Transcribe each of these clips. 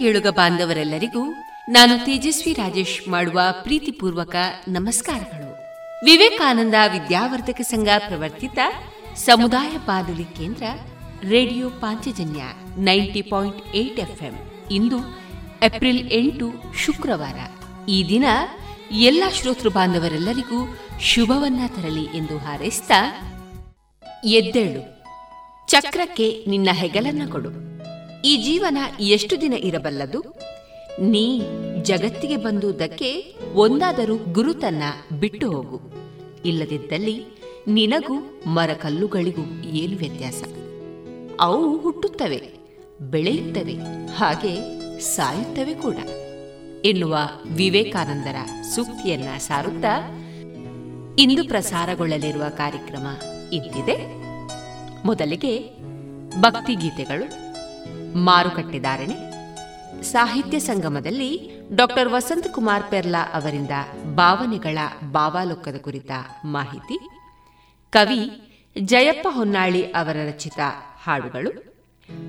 ಕೇಳುಗ ಬಾಂಧವರೆಲ್ಲರಿಗೂ ನಾನು ತೇಜಸ್ವಿ ರಾಜೇಶ್ ಮಾಡುವ ಪ್ರೀತಿಪೂರ್ವಕ ನಮಸ್ಕಾರಗಳು. ವಿವೇಕಾನಂದ ವಿದ್ಯಾವರ್ಧಕ ಸಂಘ ಪ್ರವರ್ತಿತ ಸಮುದಾಯ ಬಾನುಲಿ ಕೇಂದ್ರ radio Panchajanya ninety point eight FM. ಇಂದು ಏಪ್ರಿಲ್ ಎಂಟು, ಶುಕ್ರವಾರ. ಈ ದಿನ ಎಲ್ಲ ಶ್ರೋತೃ ಬಾಂಧವರೆಲ್ಲರಿಗೂ ಶುಭವನ್ನ ತರಲಿ ಎಂದು ಹಾರೈಸಿದ ಎದ್ದೇಳು. ಚಕ್ರಕ್ಕೆ ನಿನ್ನ ಹೆಗಲನ್ನ ಕೊಡು. ಈ ಜೀವನ ಎಷ್ಟು ದಿನ ಇರಬಲ್ಲದು? ನೀ ಜಗತ್ತಿಗೆ ಬಂದುದಕ್ಕೆ ಒಂದಾದರೂ ಗುರುತನ್ನ ಬಿಟ್ಟು ಹೋಗು. ಇಲ್ಲದಿದ್ದಲ್ಲಿ ನಿನಗೂ ಮರಕಲ್ಲುಗಳಿಗೂ ಏನು ವ್ಯತ್ಯಾಸ? ಅವು ಹುಟ್ಟುತ್ತವೆ, ಬೆಳೆಯುತ್ತವೆ, ಹಾಗೆ ಸಾಯುತ್ತವೆ ಕೂಡ. ಎನ್ನುವ ವಿವೇಕಾನಂದರ ಸೂಕ್ತಿಯನ್ನ ಸಾರುತ್ತಾ ಇಂದು ಪ್ರಸಾರಗೊಳ್ಳಲಿರುವ ಕಾರ್ಯಕ್ರಮ ಇಂತಿದೆ. ಮೊದಲಿಗೆ ಭಕ್ತಿಗೀತೆಗಳು. ಮಾರುಕಟ್ಟೆದಾರಣೆ ಸಾಹಿತ್ಯ ಸಂಗಮದಲ್ಲಿ ಡಾಕ್ಟರ್ ವಸಂತಕುಮಾರ್ ಪೆರ್ಲಾ ಅವರಿಂದ ಭಾವನೆಗಳ ಭಾವಾಲೋಕದ ಕುರಿತ ಮಾಹಿತಿ, ಕವಿ ಜಯಪ್ಪ ಹೊನ್ನಾಳಿ ಅವರ ರಚಿತ ಹಾಡುಗಳು,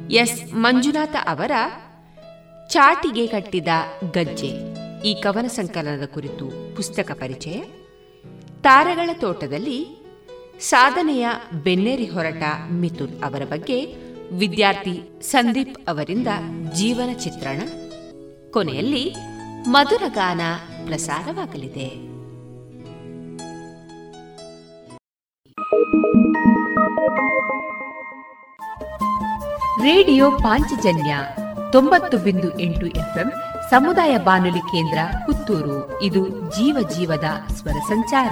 ಎಸ್. ಮಂಜುನಾಥ ಅವರ ಚಾಟಿಗೆ ಕಟ್ಟಿದ ಗಜ್ಜೆ, ಈ ಕವನ ಸಂಕಲನದ ಕುರಿತು ಪುಸ್ತಕ ಪರಿಚಯ, ತಾರೆಗಳ ತೋಟದಲ್ಲಿ ಸಾಧನೆಯ ಬೆನ್ನೇರಿ ಹೊರಟ ಮಿಥುನ್ ಅವರ ಬಗ್ಗೆ ವಿದ್ಯಾರ್ಥಿ ಸಂದೀಪ್ ಅವರಿಂದ ಜೀವನ ಚಿತ್ರಣ. ಕೊನೆಯಲ್ಲಿ ಮಧುರ ಗಾನ ಪ್ರಸಾರವಾಗಲಿದೆ. ರೇಡಿಯೋ ಪಾಂಚಜನ್ಯ ತೊಂಬತ್ತು ಬಿಂದು ಎಂಟು ಎಫ್ಎಂ ಸಮುದಾಯ ಬಾನುಲಿ ಕೇಂದ್ರ ಪುತ್ತೂರು. ಇದು ಜೀವ ಜೀವದ ಸ್ವರ ಸಂಚಾರ.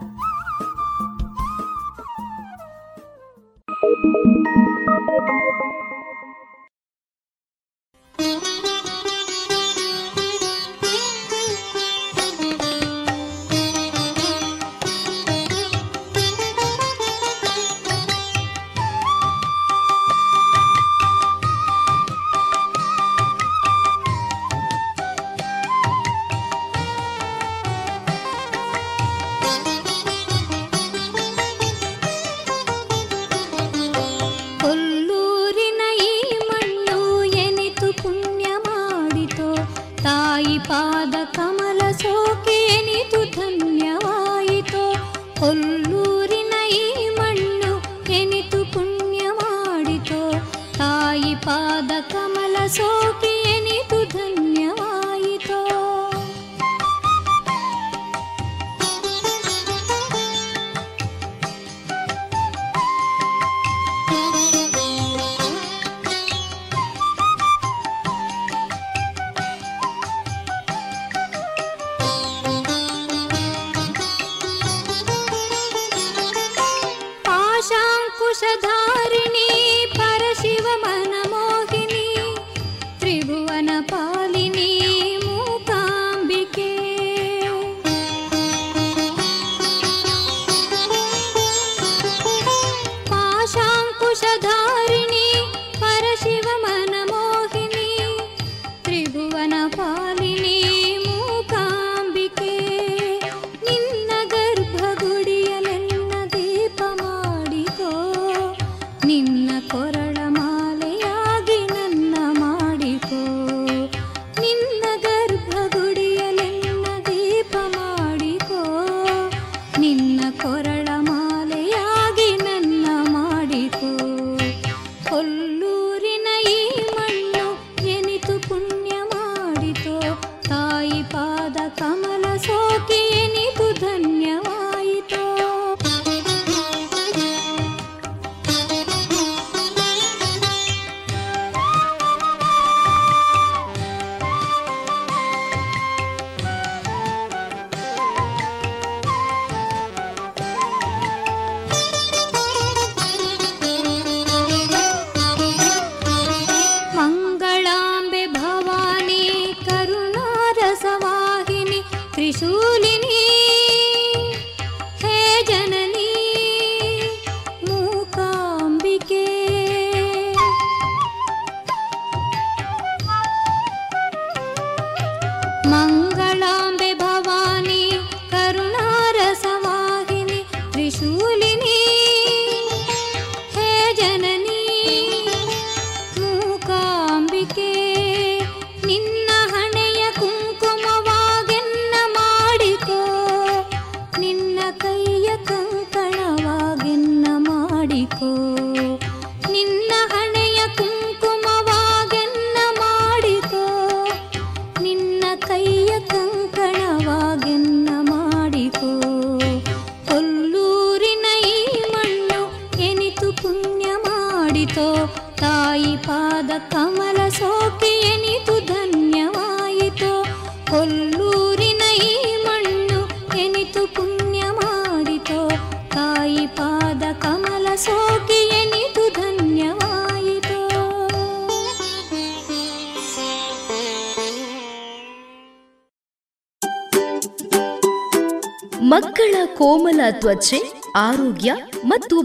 कमल सोनि बुधन्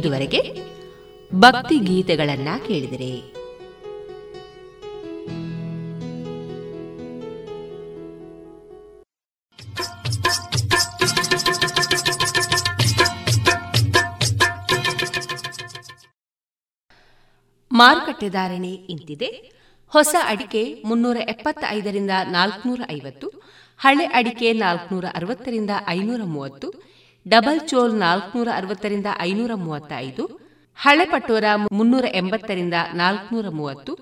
ಇದುವರೆಗೆ ಭಕ್ತಿ ಗೀತೆಗಳನ್ನ ಕೇಳಿದಿರಿ. ಮಾರುಕಟ್ಟೆ ಧಾರಣೆ ಇಂತಿದೆ. ಹೊಸ ಅಡಿಕೆ ಮುನ್ನೂರ ಎಪ್ಪತ್ತೈದರಿಂದ ನಾಲ್ಕುನೂರ ಐವತ್ತು ಹಳೆ ಅಡಿಕೆ ನಾಲ್ಕುನೂರ ಅರವತ್ತರಿಂದ ಐನೂರ ಮೂವತ್ತು ಡಬಲ್ ಚೋಲ್ ನಾಲ್ಕುನೂರ ಅರವತ್ತರಿಂದ ಐನೂರ ಮೂವತ್ತೈದು, ಹಳೆ ಪಟೋರ ಮುನ್ನೂರ ಎಂಬತ್ತರಿಂದ ನಾಲ್ಕುನೂರ ಮೂವತ್ತು,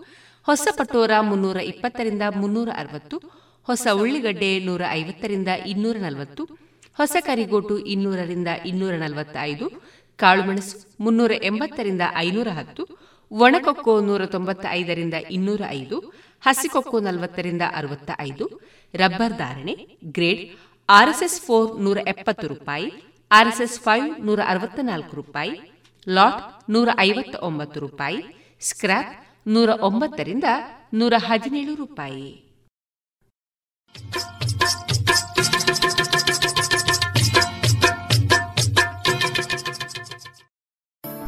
ಹೊಸ ಪಟೋರ ಮುನ್ನೂರ ಇಪ್ಪತ್ತರಿಂದ ಮುನ್ನೂರ ಅರವತ್ತು, ಹೊಸ ಉಳ್ಳಿಗಡ್ಡೆ ನೂರ ಐವತ್ತರಿಂದ ಇನ್ನೂರ ನಲವತ್ತು, ಹೊಸ ಕರಿಗೋಟು ಇನ್ನೂರರಿಂದ ಇನ್ನೂರ ನಲವತ್ತೈದು, ಕಾಳುಮೆಣಸು ಮುನ್ನೂರ ಎಂಬತ್ತರಿಂದ ಐನೂರ ಹತ್ತು, ಒಣಕೊಕ್ಕೋ ನೂರ ತೊಂಬತ್ತ ಐದರಿಂದ ಇನ್ನೂರ ಐದು, ಹಸಿಕೊಕ್ಕೋ ನಲವತ್ತರಿಂದ ಅರವತ್ತ ಐದು ರಬ್ಬರ್ ಧಾರಣೆ, ಗ್ರೇಡ್ ಆರ್ಎಸ್ಎಸ್ ಫೋರ್ ನೂರ ಎಪ್ಪತ್ತು ರೂಪಾಯಿ ಆರ್ಎಸ್ಎಸ್ ಫೈವ್ ನೂರ ಅರವತ್ತ ನಾಲ್ಕು ರೂಪಾಯಿ, ಲಾಟ್ ನೂರ ಐವತ್ತ ಒಂಬತ್ತು ರೂಪಾಯಿ ಸ್ಕ್ರಾಪ್ ನೂರ ಒಂಬತ್ತರಿಂದ ನೂರ ಹದಿನೇಳು ರೂಪಾಯಿ.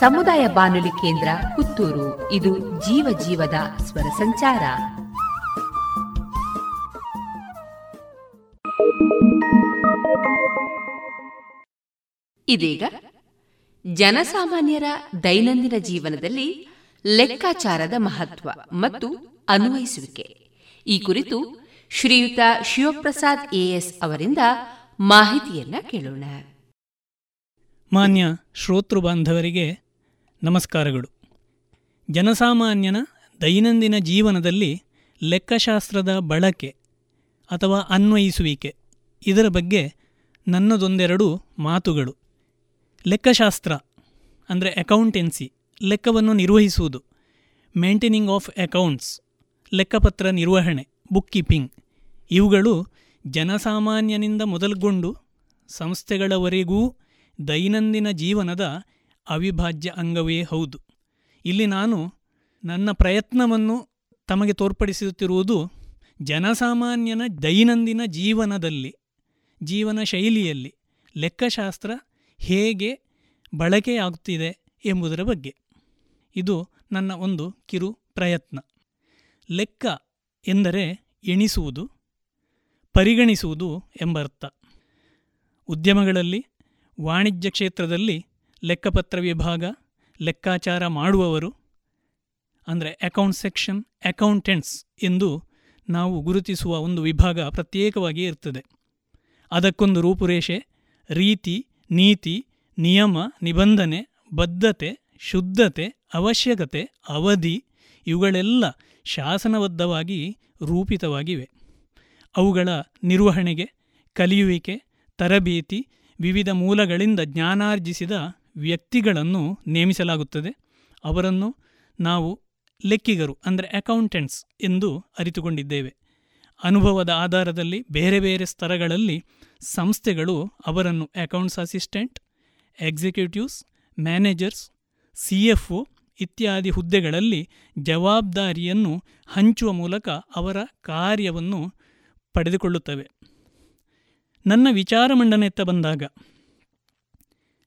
ಸಮುದಾಯ ಬಾನುಲಿ ಕೇಂದ್ರ ಪುತ್ತೂರು. ಇದು ಜೀವ ಜೀವದ ಸ್ವರ ಸಂಚಾರ. ಇದೀಗ ಜನಸಾಮಾನ್ಯರ ದೈನಂದಿನ ಜೀವನದಲ್ಲಿ ಲೆಕ್ಕಾಚಾರದ ಮಹತ್ವ ಮತ್ತು ಅನ್ವಯಿಸುವಿಕೆ. ಈ ಕುರಿತು ಶ್ರೀಯುತ ಶಿವಪ್ರಸಾದ್ ಎಎಸ್ ಅವರಿಂದ ಮಾಹಿತಿಯನ್ನ ಕೇಳೋಣ. ಮಾನ್ಯ ಶ್ರೋತೃ ಬಾಂಧವರಿಗೆ ನಮಸ್ಕಾರಗಳು. ಜನಸಾಮಾನ್ಯನ ದೈನಂದಿನ ಜೀವನದಲ್ಲಿ ಲೆಕ್ಕಶಾಸ್ತ್ರದ ಬಳಕೆ ಅಥವಾ ಅನ್ವಯಿಸುವಿಕೆ ಇದರ ಬಗ್ಗೆ ನನ್ನದೊಂದೆರಡು ಮಾತುಗಳು. ಲೆಕ್ಕಶಾಸ್ತ್ರ ಅಂದರೆ ಅಕೌಂಟೆನ್ಸಿ, ಲೆಕ್ಕವನ್ನು ನಿರ್ವಹಿಸುವುದು. ಮೇಂಟೈನಿಂಗ್ ಆಫ್ ಅಕೌಂಟ್ಸ್, ಲೆಕ್ಕಪತ್ರ ನಿರ್ವಹಣೆ, ಬುಕ್ ಕೀಪಿಂಗ್ ಇವುಗಳು ಜನಸಾಮಾನ್ಯನಿಂದ ಮೊದಲುಗೊಂಡು ಸಂಸ್ಥೆಗಳವರೆಗೂ ದೈನಂದಿನ ಜೀವನದ ಅವಿಭಾಜ್ಯ ಅಂಗವೇ ಹೌದು. ಇಲ್ಲಿ ನಾನು ನನ್ನ ಪ್ರಯತ್ನವನ್ನು ತಮಗೆ ತೋರ್ಪಡಿಸುತ್ತಿರುವುದು ಜನಸಾಮಾನ್ಯನ ದೈನಂದಿನ ಜೀವನದಲ್ಲಿ, ಜೀವನ ಶೈಲಿಯಲ್ಲಿ ಲೆಕ್ಕಶಾಸ್ತ್ರ ಹೇಗೆ ಬಳಕೆಯಾಗುತ್ತಿದೆ ಎಂಬುದರ ಬಗ್ಗೆ. ಇದು ನನ್ನ ಒಂದು ಕಿರು ಪ್ರಯತ್ನ. ಲೆಕ್ಕ ಎಂದರೆ ಎಣಿಸುವುದು, ಪರಿಗಣಿಸುವುದು ಎಂಬರ್ಥ. ಉದ್ಯಮಗಳಲ್ಲಿ, ವಾಣಿಜ್ಯ ಕ್ಷೇತ್ರದಲ್ಲಿ ಲೆಕ್ಕಪತ್ರ ವಿಭಾಗ, ಲೆಕ್ಕಾಚಾರ ಮಾಡುವವರು, ಅಂದರೆ ಅಕೌಂಟ್ ಸೆಕ್ಷನ್ ಅಕೌಂಟೆಂಟ್ಸ್ ಎಂದು ನಾವು ಗುರುತಿಸುವ ಒಂದು ವಿಭಾಗ ಪ್ರತ್ಯೇಕವಾಗಿ ಇರ್ತದೆ. ಅದಕ್ಕೊಂದು ರೂಪುರೇಷೆ, ರೀತಿ, ನೀತಿ, ನಿಯಮ, ನಿಬಂಧನೆ, ಬದ್ಧತೆ, ಶುದ್ಧತೆ, ಅವಶ್ಯಕತೆ, ಅವಧಿ ಇವುಗಳೆಲ್ಲ ಶಾಸನಬದ್ಧವಾಗಿ ರೂಪಿತವಾಗಿವೆ. ಅವುಗಳ ನಿರ್ವಹಣೆಗೆ, ಕಲಿಯುವಿಕೆ, ತರಬೇತಿ, ವಿವಿಧ ಮೂಲಗಳಿಂದ ಜ್ಞಾನಾರ್ಜಿಸಿದ ವ್ಯಕ್ತಿಗಳನ್ನು ನೇಮಿಸಲಾಗುತ್ತದೆ. ಅವರನ್ನು ನಾವು ಲೆಕ್ಕಿಗರು, ಅಂದರೆ ಅಕೌಂಟೆಂಟ್ಸ್ ಎಂದು ಅರಿತುಕೊಂಡಿದ್ದೇವೆ. ಅನುಭವದ ಆಧಾರದಲ್ಲಿ ಬೇರೆ ಬೇರೆ ಸ್ತರಗಳಲ್ಲಿ ಸಂಸ್ಥೆಗಳು ಅವರನ್ನು accounts assistant executives managers C F O ಇತ್ಯಾದಿ ಹುದ್ದೆಗಳಲ್ಲಿ ಜವಾಬ್ದಾರಿಯನ್ನು ಹಂಚುವ ಮೂಲಕ ಅವರ ಕಾರ್ಯವನ್ನು ಪಡೆದುಕೊಳ್ಳುತ್ತವೆ. ನನ್ನ ವಿಚಾರ ಮಂಡನೆತ್ತ ಬಂದಾಗ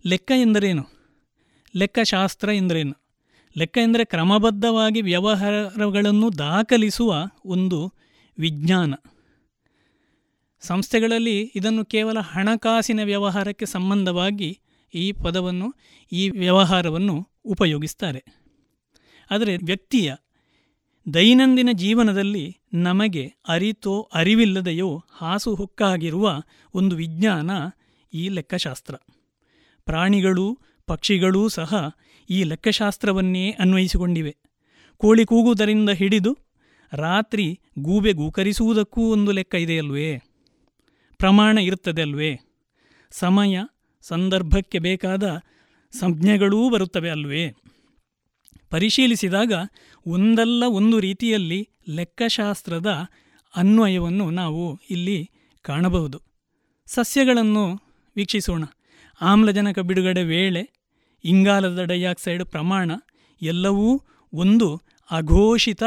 ಲೆಕ್ಕ ಎಂದರೇನು? ಲೆಕ್ಕಶಾಸ್ತ್ರ ಎಂದರೇನು? ಲೆಕ್ಕ ಎಂದರೆ ಕ್ರಮಬದ್ಧವಾಗಿ ವ್ಯವಹಾರಗಳನ್ನು ದಾಖಲಿಸುವ ಒಂದು ವಿಜ್ಞಾನ. ಸಂಸ್ಥೆಗಳಲ್ಲಿ ಇದನ್ನು ಕೇವಲ ಹಣಕಾಸಿನ ವ್ಯವಹಾರಕ್ಕೆ ಸಂಬಂಧವಾಗಿ ಈ ಪದವನ್ನು, ಈ ವ್ಯವಹಾರವನ್ನು ಉಪಯೋಗಿಸ್ತಾರೆ. ಆದರೆ ವ್ಯಕ್ತಿಯ ದೈನಂದಿನ ಜೀವನದಲ್ಲಿ ನಮಗೆ ಅರಿತೋ ಅರಿವಿಲ್ಲದೆಯೋ ಹಾಸುಹೊಕ್ಕಾಗಿರುವ ಒಂದು ವಿಜ್ಞಾನ ಈ ಲೆಕ್ಕಶಾಸ್ತ್ರ. ಪ್ರಾಣಿಗಳು ಪಕ್ಷಿಗಳೂ ಸಹ ಈ ಲೆಕ್ಕಶಾಸ್ತ್ರವನ್ನೇ ಅನ್ವಯಿಸಿಕೊಂಡಿವೆ. ಕೋಳಿ ಕೂಗುವುದರಿಂದ ಹಿಡಿದು ರಾತ್ರಿ ಗೂಬೆ ಗೂಕರಿಸುವುದಕ್ಕೂ ಒಂದು ಲೆಕ್ಕ ಇದೆಯಲ್ವೇ? ಪ್ರಮಾಣ ಇರುತ್ತದೆ ಅಲ್ವೇ? ಸಮಯ ಸಂದರ್ಭಕ್ಕೆ ಬೇಕಾದ ಸಂಜ್ಞೆಗಳೂ ಬರುತ್ತವೆ ಅಲ್ವೇ? ಪರಿಶೀಲಿಸಿದಾಗ ಒಂದಲ್ಲ ಒಂದು ರೀತಿಯಲ್ಲಿ ಲೆಕ್ಕಶಾಸ್ತ್ರದ ಅನ್ವಯವನ್ನು ನಾವು ಇಲ್ಲಿ ಕಾಣಬಹುದು. ಸಸ್ಯಗಳನ್ನು ವೀಕ್ಷಿಸೋಣ. ಆಮ್ಲಜನಕ ಬಿಡುಗಡೆ ವೇಳೆ ಇಂಗಾಲದ ಡೈಆಕ್ಸೈಡ್ ಪ್ರಮಾಣ ಎಲ್ಲವೂ ಒಂದು ಅಘೋಷಿತ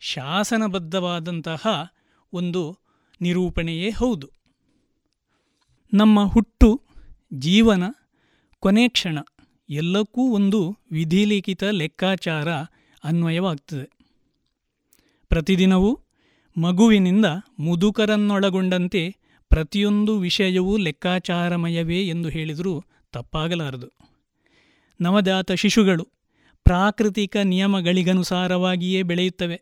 ಶಾಸನಬದ್ಧವಾದಂತಹ ಒಂದು ನಿರೂಪಣೆಯೇ ಹೌದು. ನಮ್ಮ ಹುಟ್ಟು, ಜೀವನ, ಕೊನೆ ಕ್ಷಣ ಎಲ್ಲಕ್ಕೂ ಒಂದು ವಿಧಿಲಿಖಿತ ಲೆಕ್ಕಾಚಾರ ಅನ್ವಯವಾಗ್ತದೆ. ಪ್ರತಿದಿನವೂ ಮಗುವಿನಿಂದ ಮುದುಕರನ್ನೊಳಗೊಂಡಂತೆ ಪ್ರತಿಯೊಂದು ವಿಷಯವೂ ಲೆಕ್ಕಾಚಾರಮಯವೇ ಎಂದು ಹೇಳಿದರೂ ತಪ್ಪಾಗಲಾರದು. ನವಜಾತ ಶಿಶುಗಳು ಪ್ರಾಕೃತಿಕ ನಿಯಮಗಳಿಗನುಸಾರವಾಗಿಯೇ ಬೆಳೆಯುತ್ತವೆ.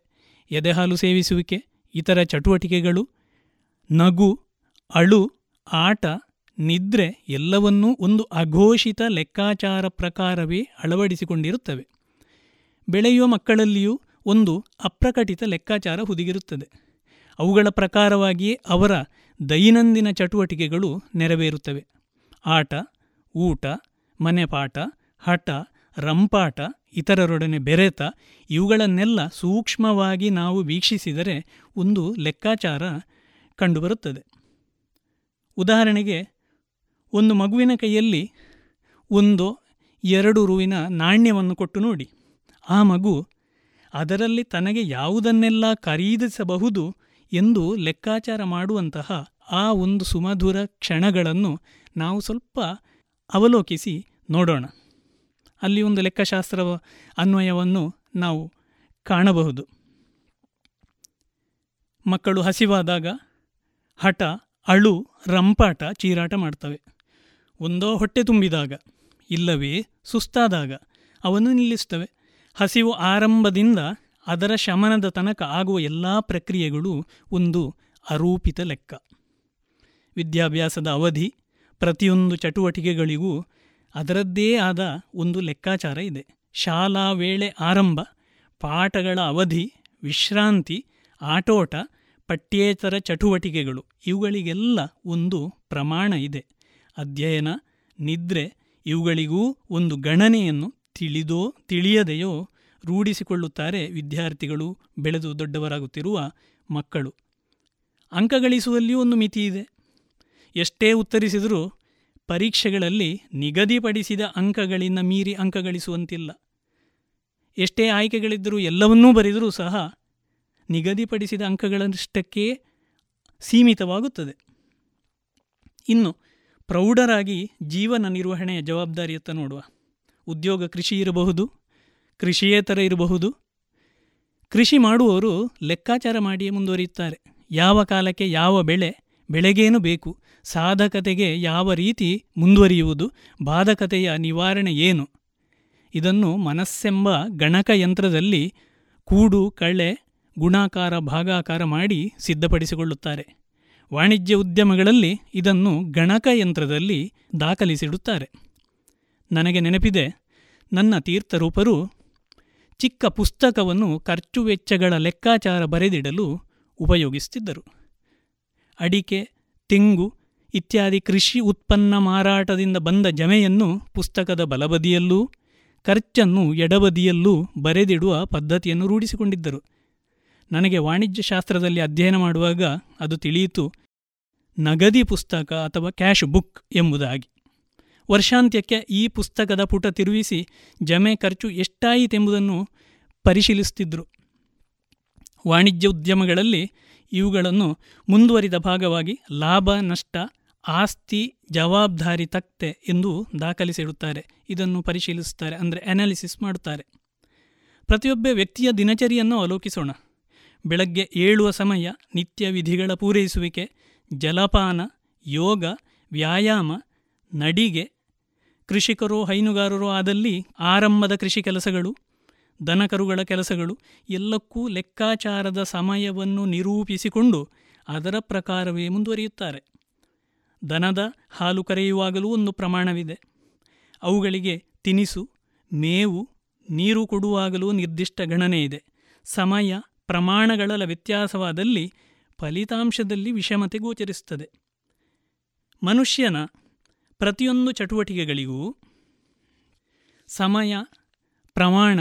ಎದೆಹಾಲು ಸೇವಿಸುವಿಕೆ, ಇತರ ಚಟುವಟಿಕೆಗಳು, ನಗು, ಅಳು, ಆಟ, ನಿದ್ರೆ ಎಲ್ಲವನ್ನೂ ಒಂದು ಅಘೋಷಿತ ಲೆಕ್ಕಾಚಾರ ಪ್ರಕಾರವೇ ಅಳವಡಿಸಿಕೊಂಡಿರುತ್ತವೆ. ಬೆಳೆಯುವ ಮಕ್ಕಳಲ್ಲಿಯೂ ಒಂದು ಅಪ್ರಕಟಿತ ಲೆಕ್ಕಾಚಾರ ಹುದುಗಿರುತ್ತದೆ. ಅವುಗಳ ಪ್ರಕಾರವಾಗಿಯೇ ಅವರ ದೈನಂದಿನ ಚಟುವಟಿಕೆಗಳು ನೆರವೇರುತ್ತವೆ. ಆಟ, ಊಟ, ಮನೆಪಾಠ, ಹಠ, ರಂಪಾಟ, ಇತರರೊಡನೆ ಬೆರೆತ ಇವುಗಳನ್ನೆಲ್ಲ ಸೂಕ್ಷ್ಮವಾಗಿ ನಾವು ವೀಕ್ಷಿಸಿದರೆ ಒಂದು ಲೆಕ್ಕಾಚಾರ ಕಂಡುಬರುತ್ತದೆ. ಉದಾಹರಣೆಗೆ, ಒಂದು ಮಗುವಿನ ಕೈಯಲ್ಲಿ ಒಂದು ಎರಡು ರುವಿನ ನಾಣ್ಯವನ್ನು ಕೊಟ್ಟು ನೋಡಿ. ಆ ಮಗು ಅದರಲ್ಲಿ ತನಗೆ ಯಾವುದನ್ನೆಲ್ಲ ಖರೀದಿಸಬಹುದು ಎಂದು ಲೆಕ್ಕಾಚಾರ ಮಾಡುವಂತಹ ಆ ಒಂದು ಸುಮಧುರ ಕ್ಷಣಗಳನ್ನು ನಾವು ಸ್ವಲ್ಪ ಅವಲೋಕಿಸಿ ನೋಡೋಣ. ಅಲ್ಲಿ ಒಂದು ಲೆಕ್ಕಶಾಸ್ತ್ರ ಅನ್ವಯವನ್ನು ನಾವು ಕಾಣಬಹುದು. ಮಕ್ಕಳು ಹಸಿವಾದಾಗ ಹಠ, ಅಳು, ರಂಪಾಟ, ಚೀರಾಟ ಮಾಡ್ತವೆ. ಒಂದೋ ಹೊಟ್ಟೆ ತುಂಬಿದಾಗ, ಇಲ್ಲವೇ ಸುಸ್ತಾದಾಗ, ಅವನ್ನು ನಿಲ್ಲಿಸ್ತವೆ ಹಸಿವು ಆರಂಭದಿಂದ ಅದರ ಶಮನದ ತನಕ ಆಗುವ ಎಲ್ಲ ಪ್ರಕ್ರಿಯೆಗಳು ಒಂದು ಅರೂಪಿತ ಲೆಕ್ಕ. ವಿದ್ಯಾಭ್ಯಾಸದ ಅವಧಿ, ಪ್ರತಿಯೊಂದು ಚಟುವಟಿಕೆಗಳಿಗೂ ಅದರದ್ದೇ ಆದ ಒಂದು ಲೆಕ್ಕಾಚಾರ ಇದೆ. ಶಾಲಾ ವೇಳೆ ಆರಂಭ, ಪಾಠಗಳ ಅವಧಿ, ವಿಶ್ರಾಂತಿ, ಆಟೋಟ, ಪಠ್ಯೇತರ ಚಟುವಟಿಕೆಗಳು ಇವುಗಳಿಗೆಲ್ಲ ಒಂದು ಪ್ರಮಾಣ ಇದೆ. ಅಧ್ಯಯನ, ನಿದ್ರೆ ಇವುಗಳಿಗೂ ಒಂದು ಗಣನೆಯನ್ನು ತಿಳಿದೋ ತಿಳಿಯದೆಯೋ ರೂಢಿಸಿಕೊಳ್ಳುತ್ತಾರೆ ವಿದ್ಯಾರ್ಥಿಗಳು ಬೆಳೆದು ದೊಡ್ಡವರಾಗುತ್ತಿರುವ ಮಕ್ಕಳು. ಅಂಕ ಗಳಿಸುವಲ್ಲಿಯೂ ಒಂದು ಮಿತಿ ಇದೆ. ಎಷ್ಟೇ ಉತ್ತರಿಸಿದರೂ ಪರೀಕ್ಷೆಗಳಲ್ಲಿ ನಿಗದಿಪಡಿಸಿದ ಅಂಕಗಳಿಂದ ಮೀರಿ ಅಂಕ ಗಳಿಸುವಂತಿಲ್ಲ ಎಷ್ಟೇ ಆಯ್ಕೆಗಳಿದ್ದರೂ ಎಲ್ಲವನ್ನೂ ಬರೆದರೂ ಸಹ ನಿಗದಿಪಡಿಸಿದ ಅಂಕಗಳಷ್ಟಕ್ಕೆ ಸೀಮಿತವಾಗುತ್ತದೆ. ಇನ್ನು, ಪ್ರೌಢರಾಗಿ ಜೀವನ ನಿರ್ವಹಣೆಯ ಜವಾಬ್ದಾರಿಯತ್ತ ನೋಡುವ. ಉದ್ಯೋಗ ಕೃಷಿ ಇರಬಹುದು ಕೃಷಿಯೇತರ ಇರಬಹುದು. ಕೃಷಿ ಮಾಡುವವರು ಲೆಕ್ಕಾಚಾರ ಮಾಡಿಯೇ ಮುಂದುವರಿಯುತ್ತಾರೆ. ಯಾವ ಕಾಲಕ್ಕೆ ಯಾವ ಬೆಳೆ, ಬೆಳೆಗೇನು ಬೇಕು, ಸಾಧಕತೆಗೆ ಯಾವ ರೀತಿ ಮುಂದುವರಿಯುವುದು, ಬಾಧಕತೆಯ ನಿವಾರಣೆ ಏನು? ಇದನ್ನು ಮನಸ್ಸೆಂಬ ಗಣಕಯಂತ್ರದಲ್ಲಿ ಕೂಡು, ಕಳೆ, ಗುಣಾಕಾರ, ಭಾಗಾಕಾರ ಮಾಡಿ ಸಿದ್ಧಪಡಿಸಿಕೊಳ್ಳುತ್ತಾರೆ. ವಾಣಿಜ್ಯ ಉದ್ಯಮಗಳಲ್ಲಿ ಇದನ್ನು ಗಣಕಯಂತ್ರದಲ್ಲಿ ದಾಖಲಿಸಿಡುತ್ತಾರೆ. ನನಗೆ ನೆನಪಿದೆ, ನನ್ನ ತೀರ್ಥರೂಪರು ಚಿಕ್ಕ ಪುಸ್ತಕವನ್ನು ಖರ್ಚು ವೆಚ್ಚಗಳ ಲೆಕ್ಕಾಚಾರ ಬರೆದಿಡಲು ಉಪಯೋಗಿಸುತ್ತಿದ್ದರು ಅಡಿಕೆ, ತೆಂಗು ಇತ್ಯಾದಿ ಕೃಷಿ ಉತ್ಪನ್ನ ಮಾರಾಟದಿಂದ ಬಂದ ಜಮೆಯನ್ನು ಪುಸ್ತಕದ ಬಲಬದಿಯಲ್ಲೂ, ಖರ್ಚನ್ನು ಎಡಬದಿಯಲ್ಲೂ ಬರೆದಿಡುವ ಪದ್ಧತಿಯನ್ನು ರೂಢಿಸಿಕೊಂಡಿದ್ದರು. ನನಗೆ ವಾಣಿಜ್ಯ ಶಾಸ್ತ್ರದಲ್ಲಿ ಅಧ್ಯಯನ ಮಾಡುವಾಗ ಅದು ತಿಳಿಯಿತು, ನಗದಿ ಪುಸ್ತಕ ಅಥವಾ ಕ್ಯಾಶ್ ಬುಕ್ ಎಂಬುದಾಗಿ. ವರ್ಷಾಂತ್ಯಕ್ಕೆ ಈ ಪುಸ್ತಕದ ಪುಟ ತಿರುಗಿಸಿ ಜಮೆ ಖರ್ಚು ಎಷ್ಟಾಯಿತೆಂಬುದನ್ನು ಪರಿಶೀಲಿಸುತ್ತಿದ್ದರು ವಾಣಿಜ್ಯ ಉದ್ಯಮಗಳಲ್ಲಿ ಇವುಗಳನ್ನು ಮುಂದುವರಿದ ಭಾಗವಾಗಿ ಲಾಭ, ನಷ್ಟ, ಆಸ್ತಿ, ಜವಾಬ್ದಾರಿ ತಕ್ತೆ ಎಂದು ದಾಖಲಿಸಿಡುತ್ತಾರೆ. ಇದನ್ನು ಪರಿಶೀಲಿಸುತ್ತಾರೆ, ಅಂದರೆ ಅನಾಲಿಸಿಸ್ ಮಾಡುತ್ತಾರೆ. ಪ್ರತಿಯೊಬ್ಬ ವ್ಯಕ್ತಿಯ ದಿನಚರಿಯನ್ನು ಅವಲೋಕಿಸೋಣ. ಬೆಳಗ್ಗೆ ಏಳುವ ಸಮಯ ನಿತ್ಯ ವಿಧಿಗಳ ಪೂರೈಸುವಿಕೆ, ಜಲಪಾನ, ಯೋಗ, ವ್ಯಾಯಾಮ, ನಡಿಗೆ ಕೃಷಿಕರು, ಹೈನುಗಾರರು ಆದಲ್ಲಿ ಆರಂಭದ ಕೃಷಿ ಕೆಲಸಗಳು, ದನಕರುಗಳ ಕೆಲಸಗಳು ಎಲ್ಲಕ್ಕೂ ಲೆಕ್ಕಾಚಾರದ ಸಮಯವನ್ನು ನಿರೂಪಿಸಿಕೊಂಡು ಅದರ ಪ್ರಕಾರವೇ ಮುಂದುವರಿಯುತ್ತಾರೆ. ದನದ ಹಾಲು ಕರೆಯುವಾಗಲೂ ಒಂದು ಪ್ರಮಾಣವಿದೆ. ಅವುಗಳಿಗೆ ತಿನಿಸು, ಮೇವು, ನೀರು ಕೊಡುವಾಗಲೂ ನಿರ್ದಿಷ್ಟ ಗಣನೆ ಇದೆ. ಸಮಯ, ಪ್ರಮಾಣಗಳ ವ್ಯತ್ಯಾಸವಾದಲ್ಲಿ ಫಲಿತಾಂಶದಲ್ಲಿ ವಿಷಮತೆ ಗೋಚರಿಸುತ್ತದೆ. ಮನುಷ್ಯನ ಪ್ರತಿಯೊಂದು ಚಟುವಟಿಕೆಗಳಿಗೂ ಸಮಯ, ಪ್ರಮಾಣ,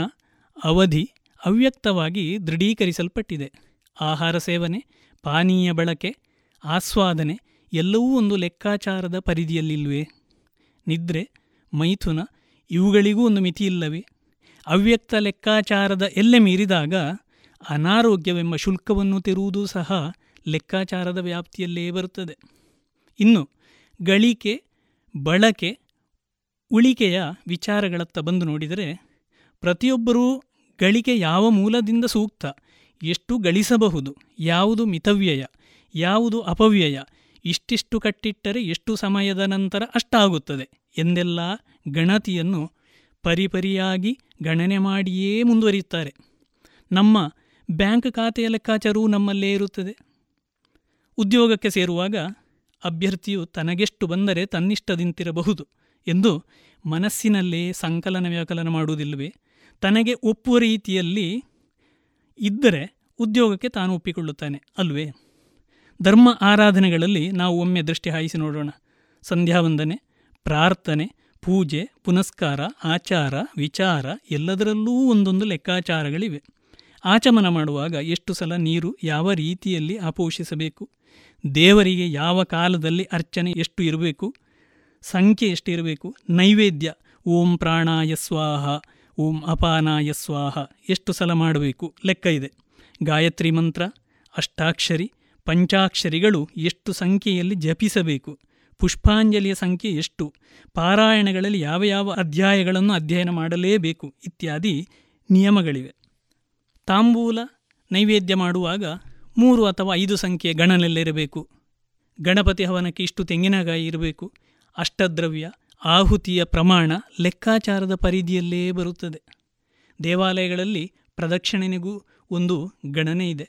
ಅವಧಿ ಅವ್ಯಕ್ತವಾಗಿ ದೃಢೀಕರಿಸಲ್ಪಟ್ಟಿದೆ. ಆಹಾರ ಸೇವನೆ, ಪಾನೀಯ ಬಳಕೆ, ಆಸ್ವಾದನೆ ಎಲ್ಲವೂ ಒಂದು ಲೆಕ್ಕಾಚಾರದ ಪರಿಧಿಯಲ್ಲಿಲ್ವೇ? ನಿದ್ರೆ, ಮೈಥುನ ಇವುಗಳಿಗೂ ಒಂದು ಮಿತಿಯಿಲ್ಲವೇ? ಅವ್ಯಕ್ತ ಲೆಕ್ಕಾಚಾರದ ಎಲ್ಲೆ ಮೀರಿದಾಗ ಅನಾರೋಗ್ಯವೆಂಬ ಶುಲ್ಕವನ್ನು ತೆರುವುದು ಸಹ ಲೆಕ್ಕಾಚಾರದ ವ್ಯಾಪ್ತಿಯಲ್ಲೇ ಬರುತ್ತದೆ. ಇನ್ನು, ಗಳಿಕೆ ಬಳಕೆ ಉಳಿಕೆಯ ವಿಚಾರಗಳತ್ತ ಬಂದು ನೋಡಿದರೆ, ಪ್ರತಿಯೊಬ್ಬರೂ ಗಳಿಕೆ ಯಾವ ಮೂಲದಿಂದ ಸೂಕ್ತ, ಎಷ್ಟು ಗಳಿಸಬಹುದು, ಯಾವುದು ಮಿತವ್ಯಯ, ಯಾವುದು ಅಪವ್ಯಯ, ಇಷ್ಟಿಷ್ಟು ಕಟ್ಟಿಟ್ಟರೆ ಎಷ್ಟು ಸಮಯದ ನಂತರ ಅಷ್ಟಾಗುತ್ತದೆ ಎಂದೆಲ್ಲ ಗಣತಿಯನ್ನು ಪರಿಪರಿಯಾಗಿ ಗಣನೆ ಮಾಡಿಯೇ ಮುಂದುವರಿಯುತ್ತಾರೆ. ನಮ್ಮ ಬ್ಯಾಂಕ್ ಖಾತೆಯ ಲೆಕ್ಕಾಚಾರವೂ ನಮ್ಮಲ್ಲೇ ಇರುತ್ತದೆ. ಉದ್ಯೋಗಕ್ಕೆ ಸೇರುವಾಗ ಅಭ್ಯರ್ಥಿಯು ತನಗೆಷ್ಟು ಬಂದರೆ ತನ್ನಿಷ್ಟದಿಂತಿರಬಹುದು ಎಂದು ಮನಸ್ಸಿನಲ್ಲೇ ಸಂಕಲನ ವ್ಯಾಕಲನ ಮಾಡುವುದಿಲ್ಲವೇ? ತನಗೆ ಒಪ್ಪುವ ರೀತಿಯಲ್ಲಿ ಇದ್ದರೆ ಉದ್ಯೋಗಕ್ಕೆ ತಾನು ಒಪ್ಪಿಕೊಳ್ಳುತ್ತಾನೆ ಅಲ್ವೇ? ಧರ್ಮ ಆರಾಧನೆಗಳಲ್ಲಿ ನಾವು ಒಮ್ಮೆ ದೃಷ್ಟಿ ಹಾಯಿಸಿ ನೋಡೋಣ. ಸಂಧ್ಯಾವಂದನೆ ಪ್ರಾರ್ಥನೆ, ಪೂಜೆ, ಪುನಸ್ಕಾರ, ಆಚಾರ, ವಿಚಾರ ಎಲ್ಲದರಲ್ಲೂ ಒಂದೊಂದು ಲೆಕ್ಕಾಚಾರಗಳಿವೆ. ಆಚಮನ ಮಾಡುವಾಗ ಎಷ್ಟು ಸಲ ನೀರು ಯಾವ ರೀತಿಯಲ್ಲಿ ಆಪೋಷಿಸಬೇಕು? ದೇವರಿಗೆ ಯಾವ ಕಾಲದಲ್ಲಿ ಅರ್ಚನೆ ಎಷ್ಟು ಇರಬೇಕು, ಸಂಖ್ಯೆ ಎಷ್ಟಿರಬೇಕು ನೈವೇದ್ಯ, ಓಂ ಪ್ರಾಣಾಯ ಸ್ವಾಹ, ಓಂ ಅಪಾನಾಯ ಸ್ವಾಹ, ಎಷ್ಟು ಸಲ ಮಾಡಬೇಕು ಲೆಕ್ಕ ಇದೆ. ಗಾಯತ್ರಿ ಮಂತ್ರ, ಅಷ್ಟಾಕ್ಷರಿ, ಪಂಚಾಕ್ಷರಿಗಳು ಎಷ್ಟು ಸಂಖ್ಯೆಯಲ್ಲಿ ಜಪಿಸಬೇಕು, ಪುಷ್ಪಾಂಜಲಿಯ ಸಂಖ್ಯೆ ಎಷ್ಟು, ಪಾರಾಯಣಗಳಲ್ಲಿ ಯಾವ ಯಾವ ಅಧ್ಯಾಯಗಳನ್ನು ಅಧ್ಯಯನ ಮಾಡಲೇಬೇಕು ಇತ್ಯಾದಿ ನಿಯಮಗಳಿವೆ. ತಾಂಬೂಲ ನೈವೇದ್ಯ ಮಾಡುವಾಗ ಮೂರು ಅಥವಾ ಐದು ಸಂಖ್ಯೆ ಗಣನಲ್ಲಿರಬೇಕು. ಗಣಪತಿ ಹವನಕ್ಕೆ ಇಷ್ಟು ತೆಂಗಿನಕಾಯಿ ಇರಬೇಕು. ಅಷ್ಟದ್ರವ್ಯ, ಆಹುತಿಯ ಪ್ರಮಾಣ ಲೆಕ್ಕಾಚಾರದ ಪರಿಧಿಯಲ್ಲೇ ಬರುತ್ತದೆ. ದೇವಾಲಯಗಳಲ್ಲಿ ಪ್ರದಕ್ಷಿಣೆನೆಗೂ ಒಂದು ಗಣನೆ ಇದೆ.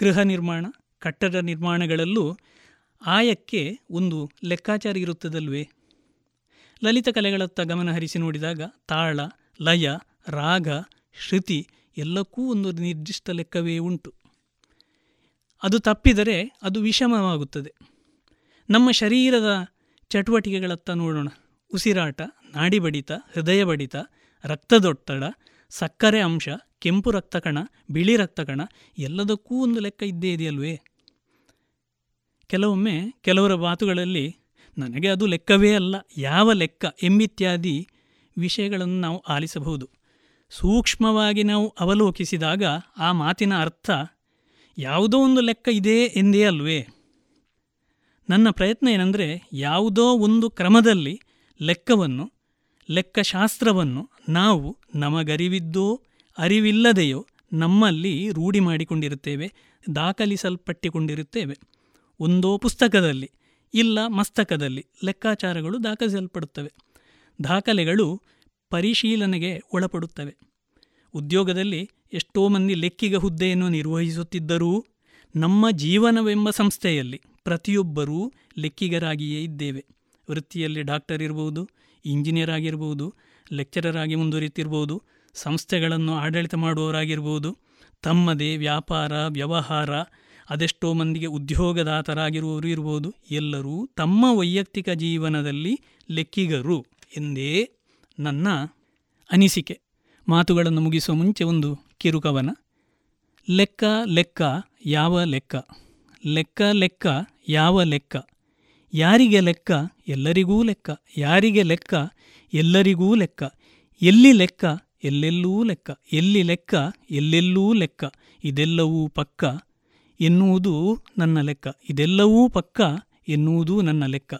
ಗೃಹ ನಿರ್ಮಾಣ, ಕಟ್ಟಡ ನಿರ್ಮಾಣಗಳಲ್ಲೂ ಆಯಕ್ಕೆ ಒಂದು ಲೆಕ್ಕಾಚಾರ ಇರುತ್ತದಲ್ವೇ? ಲಲಿತ ಕಲೆಗಳತ್ತ ಗಮನ ಹರಿಸಿ ನೋಡಿದಾಗ ತಾಳ, ಲಯ, ರಾಗ ಶ್ರುತಿ ಎಲ್ಲಕ್ಕೂ ಒಂದು ನಿರ್ದಿಷ್ಟ ಲೆಕ್ಕವೇ ಉಂಟು. ಅದು ತಪ್ಪಿದರೆ ಅದು ವಿಷಮವಾಗುತ್ತದೆ. ನಮ್ಮ ಶರೀರದ ಚಟುವಟಿಕೆಗಳತ್ತ ನೋಡೋಣ. ಉಸಿರಾಟ ನಾಡಿ ಬಡಿತ ಹೃದಯ ಬಡಿತ ರಕ್ತದೊತ್ತಡ, ಸಕ್ಕರೆ ಅಂಶ, ಕೆಂಪು ರಕ್ತಕಣ, ಬಿಳಿ ರಕ್ತಕಣ ಎಲ್ಲದಕ್ಕೂ ಒಂದು ಲೆಕ್ಕ ಇದ್ದೇ ಇದೆಯಲ್ವೇ? ಕೆಲವೊಮ್ಮೆ ಕೆಲವರ ಮಾತುಗಳಲ್ಲಿ ನನಗೆ ಅದು ಲೆಕ್ಕವೇ ಅಲ್ಲ, ಯಾವ ಲೆಕ್ಕ ಎಂಬಿತ್ಯಾದಿ ವಿಷಯಗಳನ್ನು ನಾವು ಆಲಿಸಬಹುದು. ಸೂಕ್ಷ್ಮವಾಗಿ ನಾವು ಅವಲೋಕಿಸಿದಾಗ ಆ ಮಾತಿನ ಅರ್ಥ ಯಾವುದೋ ಒಂದು ಲೆಕ್ಕ ಇದೆ ಎಂದೇ ಅಲ್ವೇ? ನನ್ನ ಪ್ರಯತ್ನ ಏನಂದರೆ ಯಾವುದೋ ಒಂದು ಕ್ರಮದಲ್ಲಿ ಲೆಕ್ಕವನ್ನು, ಲೆಕ್ಕಶಾಸ್ತ್ರವನ್ನು ನಾವು ನಮಗರಿವಿದ್ದೋ ಅರಿವಿಲ್ಲದೆಯೋ ನಮ್ಮಲ್ಲಿ ರೂಢಿ ಮಾಡಿಕೊಂಡಿರುತ್ತೇವೆ, ದಾಖಲಿಸಲ್ಪಟ್ಟಿಕೊಂಡಿರುತ್ತೇವೆ. ಒಂದೋ ಪುಸ್ತಕದಲ್ಲಿ ಇಲ್ಲ ಮಸ್ತಕದಲ್ಲಿ ಲೆಕ್ಕಾಚಾರಗಳು ದಾಖಲಿಸಲ್ಪಡುತ್ತವೆ. ದಾಖಲೆಗಳು ಪರಿಶೀಲನೆಗೆ ಒಳಪಡುತ್ತವೆ. ಉದ್ಯೋಗದಲ್ಲಿ ಎಷ್ಟೋ ಮಂದಿ ಲೆಕ್ಕಿಗ ಹುದ್ದೆಯನ್ನು ನಿರ್ವಹಿಸುತ್ತಿದ್ದರೂ ನಮ್ಮ ಜೀವನವೆಂಬ ಸಂಸ್ಥೆಯಲ್ಲಿ ಪ್ರತಿಯೊಬ್ಬರೂ ಲೆಕ್ಕಿಗರಾಗಿಯೇ ಇದ್ದೇವೆ. ವೃತ್ತಿಯಲ್ಲಿ ಡಾಕ್ಟರ್ ಇರ್ಬೋದು, ಇಂಜಿನಿಯರ್ ಆಗಿರ್ಬೋದು, ಲೆಕ್ಚರರ್ ಆಗಿ ಮುಂದುವರಿತಿರ್ಬೋದು ಸಂಸ್ಥೆಗಳನ್ನು ಆಡಳಿತ ಮಾಡುವವರಾಗಿರ್ಬೋದು, ತಮ್ಮದೇ ವ್ಯಾಪಾರ, ವ್ಯವಹಾರ, ಅದೆಷ್ಟೋ ಮಂದಿಗೆ ಉದ್ಯೋಗದಾತರಾಗಿರುವವರು ಇರ್ಬೋದು, ಎಲ್ಲರೂ ತಮ್ಮ ವೈಯಕ್ತಿಕ ಜೀವನದಲ್ಲಿ ಲೆಕ್ಕಿಗರು ಎಂದೇ ನನ್ನ ಅನಿಸಿಕೆ. ಮಾತುಗಳನ್ನು ಮುಗಿಸುವ ಮುಂಚೆ ಒಂದು ಕಿರುಕವನ? ಲೆಕ್ಕ ಲೆಕ್ಕ, ಯಾವ ಲೆಕ್ಕ? ಲೆಕ್ಕ ಲೆಕ್ಕ, ಯಾವ ಲೆಕ್ಕ? ಯಾರಿಗೆ ಲೆಕ್ಕ? ಎಲ್ಲರಿಗೂ ಲೆಕ್ಕ. ಯಾರಿಗೆ ಲೆಕ್ಕ? ಎಲ್ಲರಿಗೂ ಲೆಕ್ಕ. ಎಲ್ಲಿ ಲೆಕ್ಕ? ಎಲ್ಲೆಲ್ಲೂ ಲೆಕ್ಕ. ಎಲ್ಲಿ ಲೆಕ್ಕ? ಎಲ್ಲೆಲ್ಲೂ ಲೆಕ್ಕ. ಇದೆಲ್ಲವೂ ಪಕ್ಕ ಎನ್ನುವುದು ನನ್ನ ಲೆಕ್ಕ. ಇದೆಲ್ಲವೂ ಪಕ್ಕ ಎನ್ನುವುದು ನನ್ನ ಲೆಕ್ಕ.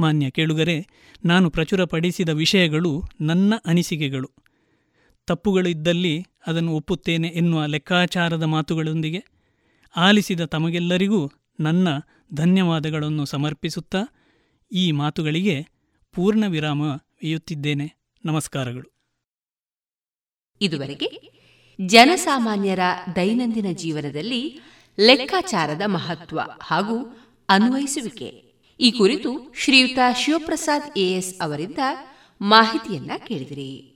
ಮಾನ್ಯ ಕೇಳುಗರೆ, ನಾನು ಪ್ರಚುರಪಡಿಸಿದ ವಿಷಯಗಳು ನನ್ನ ಅನಿಸಿಕೆಗಳು. ತಪ್ಪುಗಳು ಇದ್ದಲ್ಲಿ ಅದನ್ನು ಒಪ್ಪುತ್ತೇನೆ ಎನ್ನುವ ಲೆಕ್ಕಾಚಾರದ ಮಾತುಗಳೊಂದಿಗೆ ಆಲಿಸಿದ ತಮಗೆಲ್ಲರಿಗೂ ನನ್ನ ಧನ್ಯವಾದಗಳನ್ನು ಸಮರ್ಪಿಸುತ್ತಾ ಈ ಮಾತುಗಳಿಗೆ ಪೂರ್ಣ ವಿರಾಮ ಇಯುತ್ತಿದ್ದೇನೆ ನಮಸ್ಕಾರಗಳು. ಇದುವರೆಗೆ ಜನಸಾಮಾನ್ಯರ ದೈನಂದಿನ ಜೀವನದಲ್ಲಿ ಲೆಕ್ಕಾಚಾರದ ಮಹತ್ವ ಹಾಗೂ ಅನ್ವಯಿಸುವಿಕೆ. ಈ ಕುರಿತು ಶ್ರೀಯುತ ಶಿವಪ್ರಸಾದ್ ಎಎಸ್ ಅವರಿಂದ ಮಾಹಿತಿಯನ್ನ ಕೇಳಿದಿರಿ.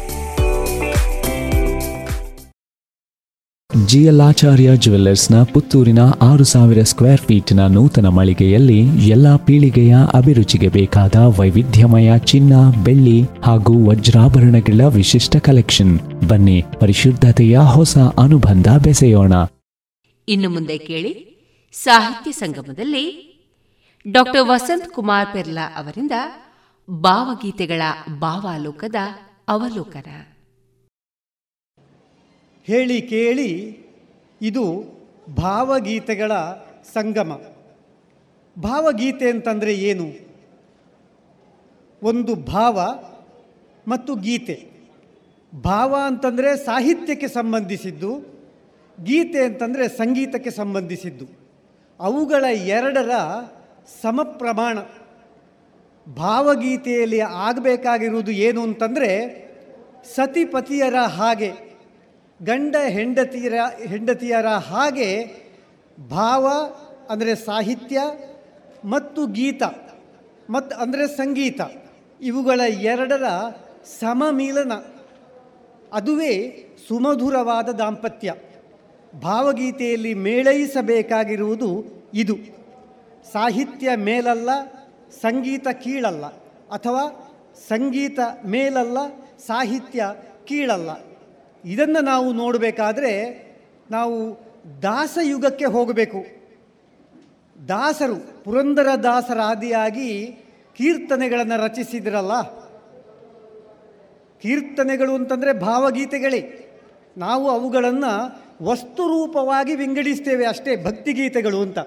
ಜಿಯಲಾಚಾರ್ಯ ಜುವೆಲ್ಲರ್ಸ್ನ ಪುತ್ತೂರಿನ ಆರು ಸಾವಿರ ಸ್ಕ್ವೇರ್ ಫೀಟ್ನ ನೂತನ ಮಳಿಗೆಯಲ್ಲಿ ಎಲ್ಲ ಪೀಳಿಗೆಯ ಅಭಿರುಚಿಗೆ ಬೇಕಾದ ವೈವಿಧ್ಯಮಯ ಚಿನ್ನ, ಬೆಳ್ಳಿ ಹಾಗೂ ವಜ್ರಾಭರಣಗಳ ವಿಶಿಷ್ಟ ಕಲೆಕ್ಷನ್. ಬನ್ನಿ, ಪರಿಶುದ್ಧತೆಯ ಹೊಸ ಅನುಬಂಧ ಬೆಸೆಯೋಣ. ಇನ್ನು ಮುಂದೆ ಕೇಳಿ, ಸಾಹಿತ್ಯ ಸಂಗಮದಲ್ಲಿ ಡಾಕ್ಟರ್ ವಸಂತ್ ಕುಮಾರ್ ಪೆರ್ಲಾ ಅವರಿಂದ ಭಾವಗೀತೆಗಳ ಭಾವಾಲೋಕದ ಅವಲೋಕನ. ಹೇಳಿ ಕೇಳಿ ಇದು ಭಾವಗೀತೆಗಳ ಸಂಗಮ. ಭಾವಗೀತೆ ಅಂತಂದರೆ ಏನು? ಒಂದು ಭಾವ ಮತ್ತು ಗೀತೆ. ಭಾವ ಅಂತಂದರೆ ಸಾಹಿತ್ಯಕ್ಕೆ ಸಂಬಂಧಿಸಿದ್ದು, ಗೀತೆ ಅಂತಂದರೆ ಸಂಗೀತಕ್ಕೆ ಸಂಬಂಧಿಸಿದ್ದು. ಅವುಗಳ ಎರಡರ ಸಮಪ್ರಮಾಣ. ಭಾವಗೀತೆಯಲ್ಲಿ ಆಗಬೇಕಾಗಿರುವುದು ಏನು ಅಂತಂದರೆ ಸತಿಪತಿಯರ ಹಾಗೆ. ಗಂಡ ಹೆಂಡತಿಯರ ಹೆಂಡತಿಯರ ಹಾಗೆ ಭಾವ, ಅಂದರೆ ಸಾಹಿತ್ಯ ಮತ್ತು ಗೀತ ಮತ್ತು ಅಂದರೆ ಸಂಗೀತ, ಇವುಗಳ ಎರಡರ ಸಮಮಿಲನ. ಅದುವೇ ಸುಮಧುರವಾದ ದಾಂಪತ್ಯ. ಭಾವಗೀತೆಯಲ್ಲಿ ಮೇಳೈಸಬೇಕಾಗಿರುವುದು ಇದು. ಸಾಹಿತ್ಯ ಮೇಲಲ್ಲ, ಸಂಗೀತ ಕೀಳಲ್ಲ, ಅಥವಾ ಸಂಗೀತ ಮೇಲಲ್ಲ, ಸಾಹಿತ್ಯ ಕೀಳಲ್ಲ. ಇದನ್ನು ನಾವು ನೋಡಬೇಕಾದ್ರೆ ನಾವು ದಾಸಯುಗಕ್ಕೆ ಹೋಗಬೇಕು. ದಾಸರು, ಪುರಂದರ ದಾಸರಾದಿಯಾಗಿ ಕೀರ್ತನೆಗಳನ್ನು ರಚಿಸಿದ್ರಲ್ಲ? ಕೀರ್ತನೆಗಳು ಅಂತಂದರೆ ಭಾವಗೀತೆಗಳೇ. ನಾವು ಅವುಗಳನ್ನು ವಸ್ತುರೂಪವಾಗಿ ವಿಂಗಡಿಸ್ತೇವೆ ಅಷ್ಟೇ, ಭಕ್ತಿಗೀತೆಗಳು ಅಂತ.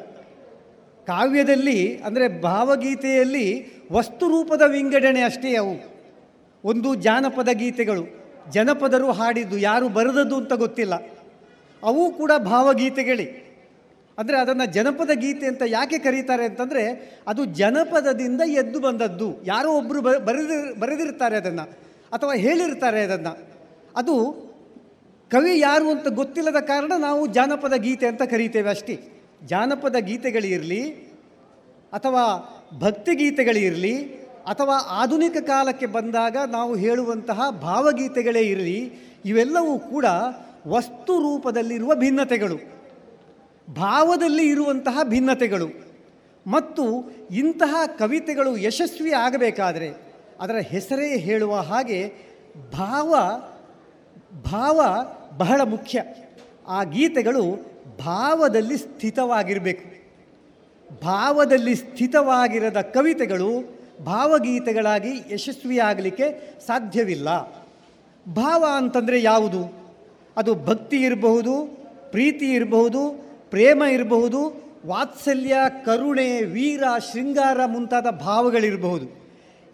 ಕಾವ್ಯದಲ್ಲಿ ಅಂದರೆ ಭಾವಗೀತೆಯಲ್ಲಿ ವಸ್ತುರೂಪದ ವಿಂಗಡಣೆ ಅಷ್ಟೇ ಅವು. ಒಂದು ಜಾನಪದ ಗೀತೆಗಳು ಜನಪದರು ಹಾಡಿದ್ದು ಯಾರು ಬರೆದದ್ದು ಅಂತ ಗೊತ್ತಿಲ್ಲ. ಅವು ಕೂಡ ಭಾವಗೀತೆಗಳೇ. ಅಂದರೆ ಅದನ್ನು ಜನಪದ ಗೀತೆ ಅಂತ ಯಾಕೆ ಕರೀತಾರೆ ಅಂತಂದರೆ ಅದು ಜನಪದದಿಂದ ಎದ್ದು ಬಂದದ್ದು. ಯಾರೋ ಒಬ್ಬರು ಬರೆದಿ, ಬರೆದಿರ್ತಾರೆ ಅದನ್ನು, ಅಥವಾ ಹೇಳಿರ್ತಾರೆ ಅದನ್ನು. ಅದು ಕವಿ ಯಾರು ಅಂತ ಗೊತ್ತಿಲ್ಲದ ಕಾರಣ ನಾವು ಜಾನಪದ ಗೀತೆ ಅಂತ ಕರೀತೇವೆ ಅಷ್ಟೇ. ಜಾನಪದ ಗೀತೆಗಳಿರಲಿ, ಅಥವಾ ಭಕ್ತಿಗೀತೆಗಳಿರಲಿ ಅಥವಾ ಆಧುನಿಕ ಕಾಲಕ್ಕೆ ಬಂದಾಗ ನಾವು ಹೇಳುವಂತಹ ಭಾವಗೀತೆಗಳೇ ಇರಲಿ, ಇವೆಲ್ಲವೂ ಕೂಡ ವಸ್ತು ರೂಪದಲ್ಲಿರುವ ಭಿನ್ನತೆಗಳು. ಭಾವದಲ್ಲಿ ಇರುವಂತಹ ಭಿನ್ನತೆಗಳು. ಮತ್ತು ಇಂತಹ ಕವಿತೆಗಳು ಯಶಸ್ವಿ ಆಗಬೇಕಾದರೆ ಅದರ ಹೆಸರೇ ಹೇಳುವ ಹಾಗೆ ಭಾವ ಭಾವ ಬಹಳ ಮುಖ್ಯ. ಆ ಗೀತೆಗಳು ಭಾವದಲ್ಲಿ ಸ್ಥಿತವಾಗಿರಬೇಕು. ಭಾವದಲ್ಲಿ ಸ್ಥಿತವಾಗಿರದ ಕವಿತೆಗಳು ಭಾವಗೀತೆಗಳಾಗಿ ಯಶಸ್ವಿಯಾಗಲಿಕ್ಕೆ ಸಾಧ್ಯವಿಲ್ಲ. ಭಾವ ಅಂತಂದರೆ ಯಾವುದು? ಅದು ಭಕ್ತಿ ಇರಬಹುದು, ಪ್ರೀತಿ ಇರಬಹುದು, ಪ್ರೇಮ ಇರಬಹುದು, ವಾತ್ಸಲ್ಯ, ಕರುಣೆ, ವೀರ, ಶೃಂಗಾರ ಮುಂತಾದ ಭಾವಗಳಿರಬಹುದು.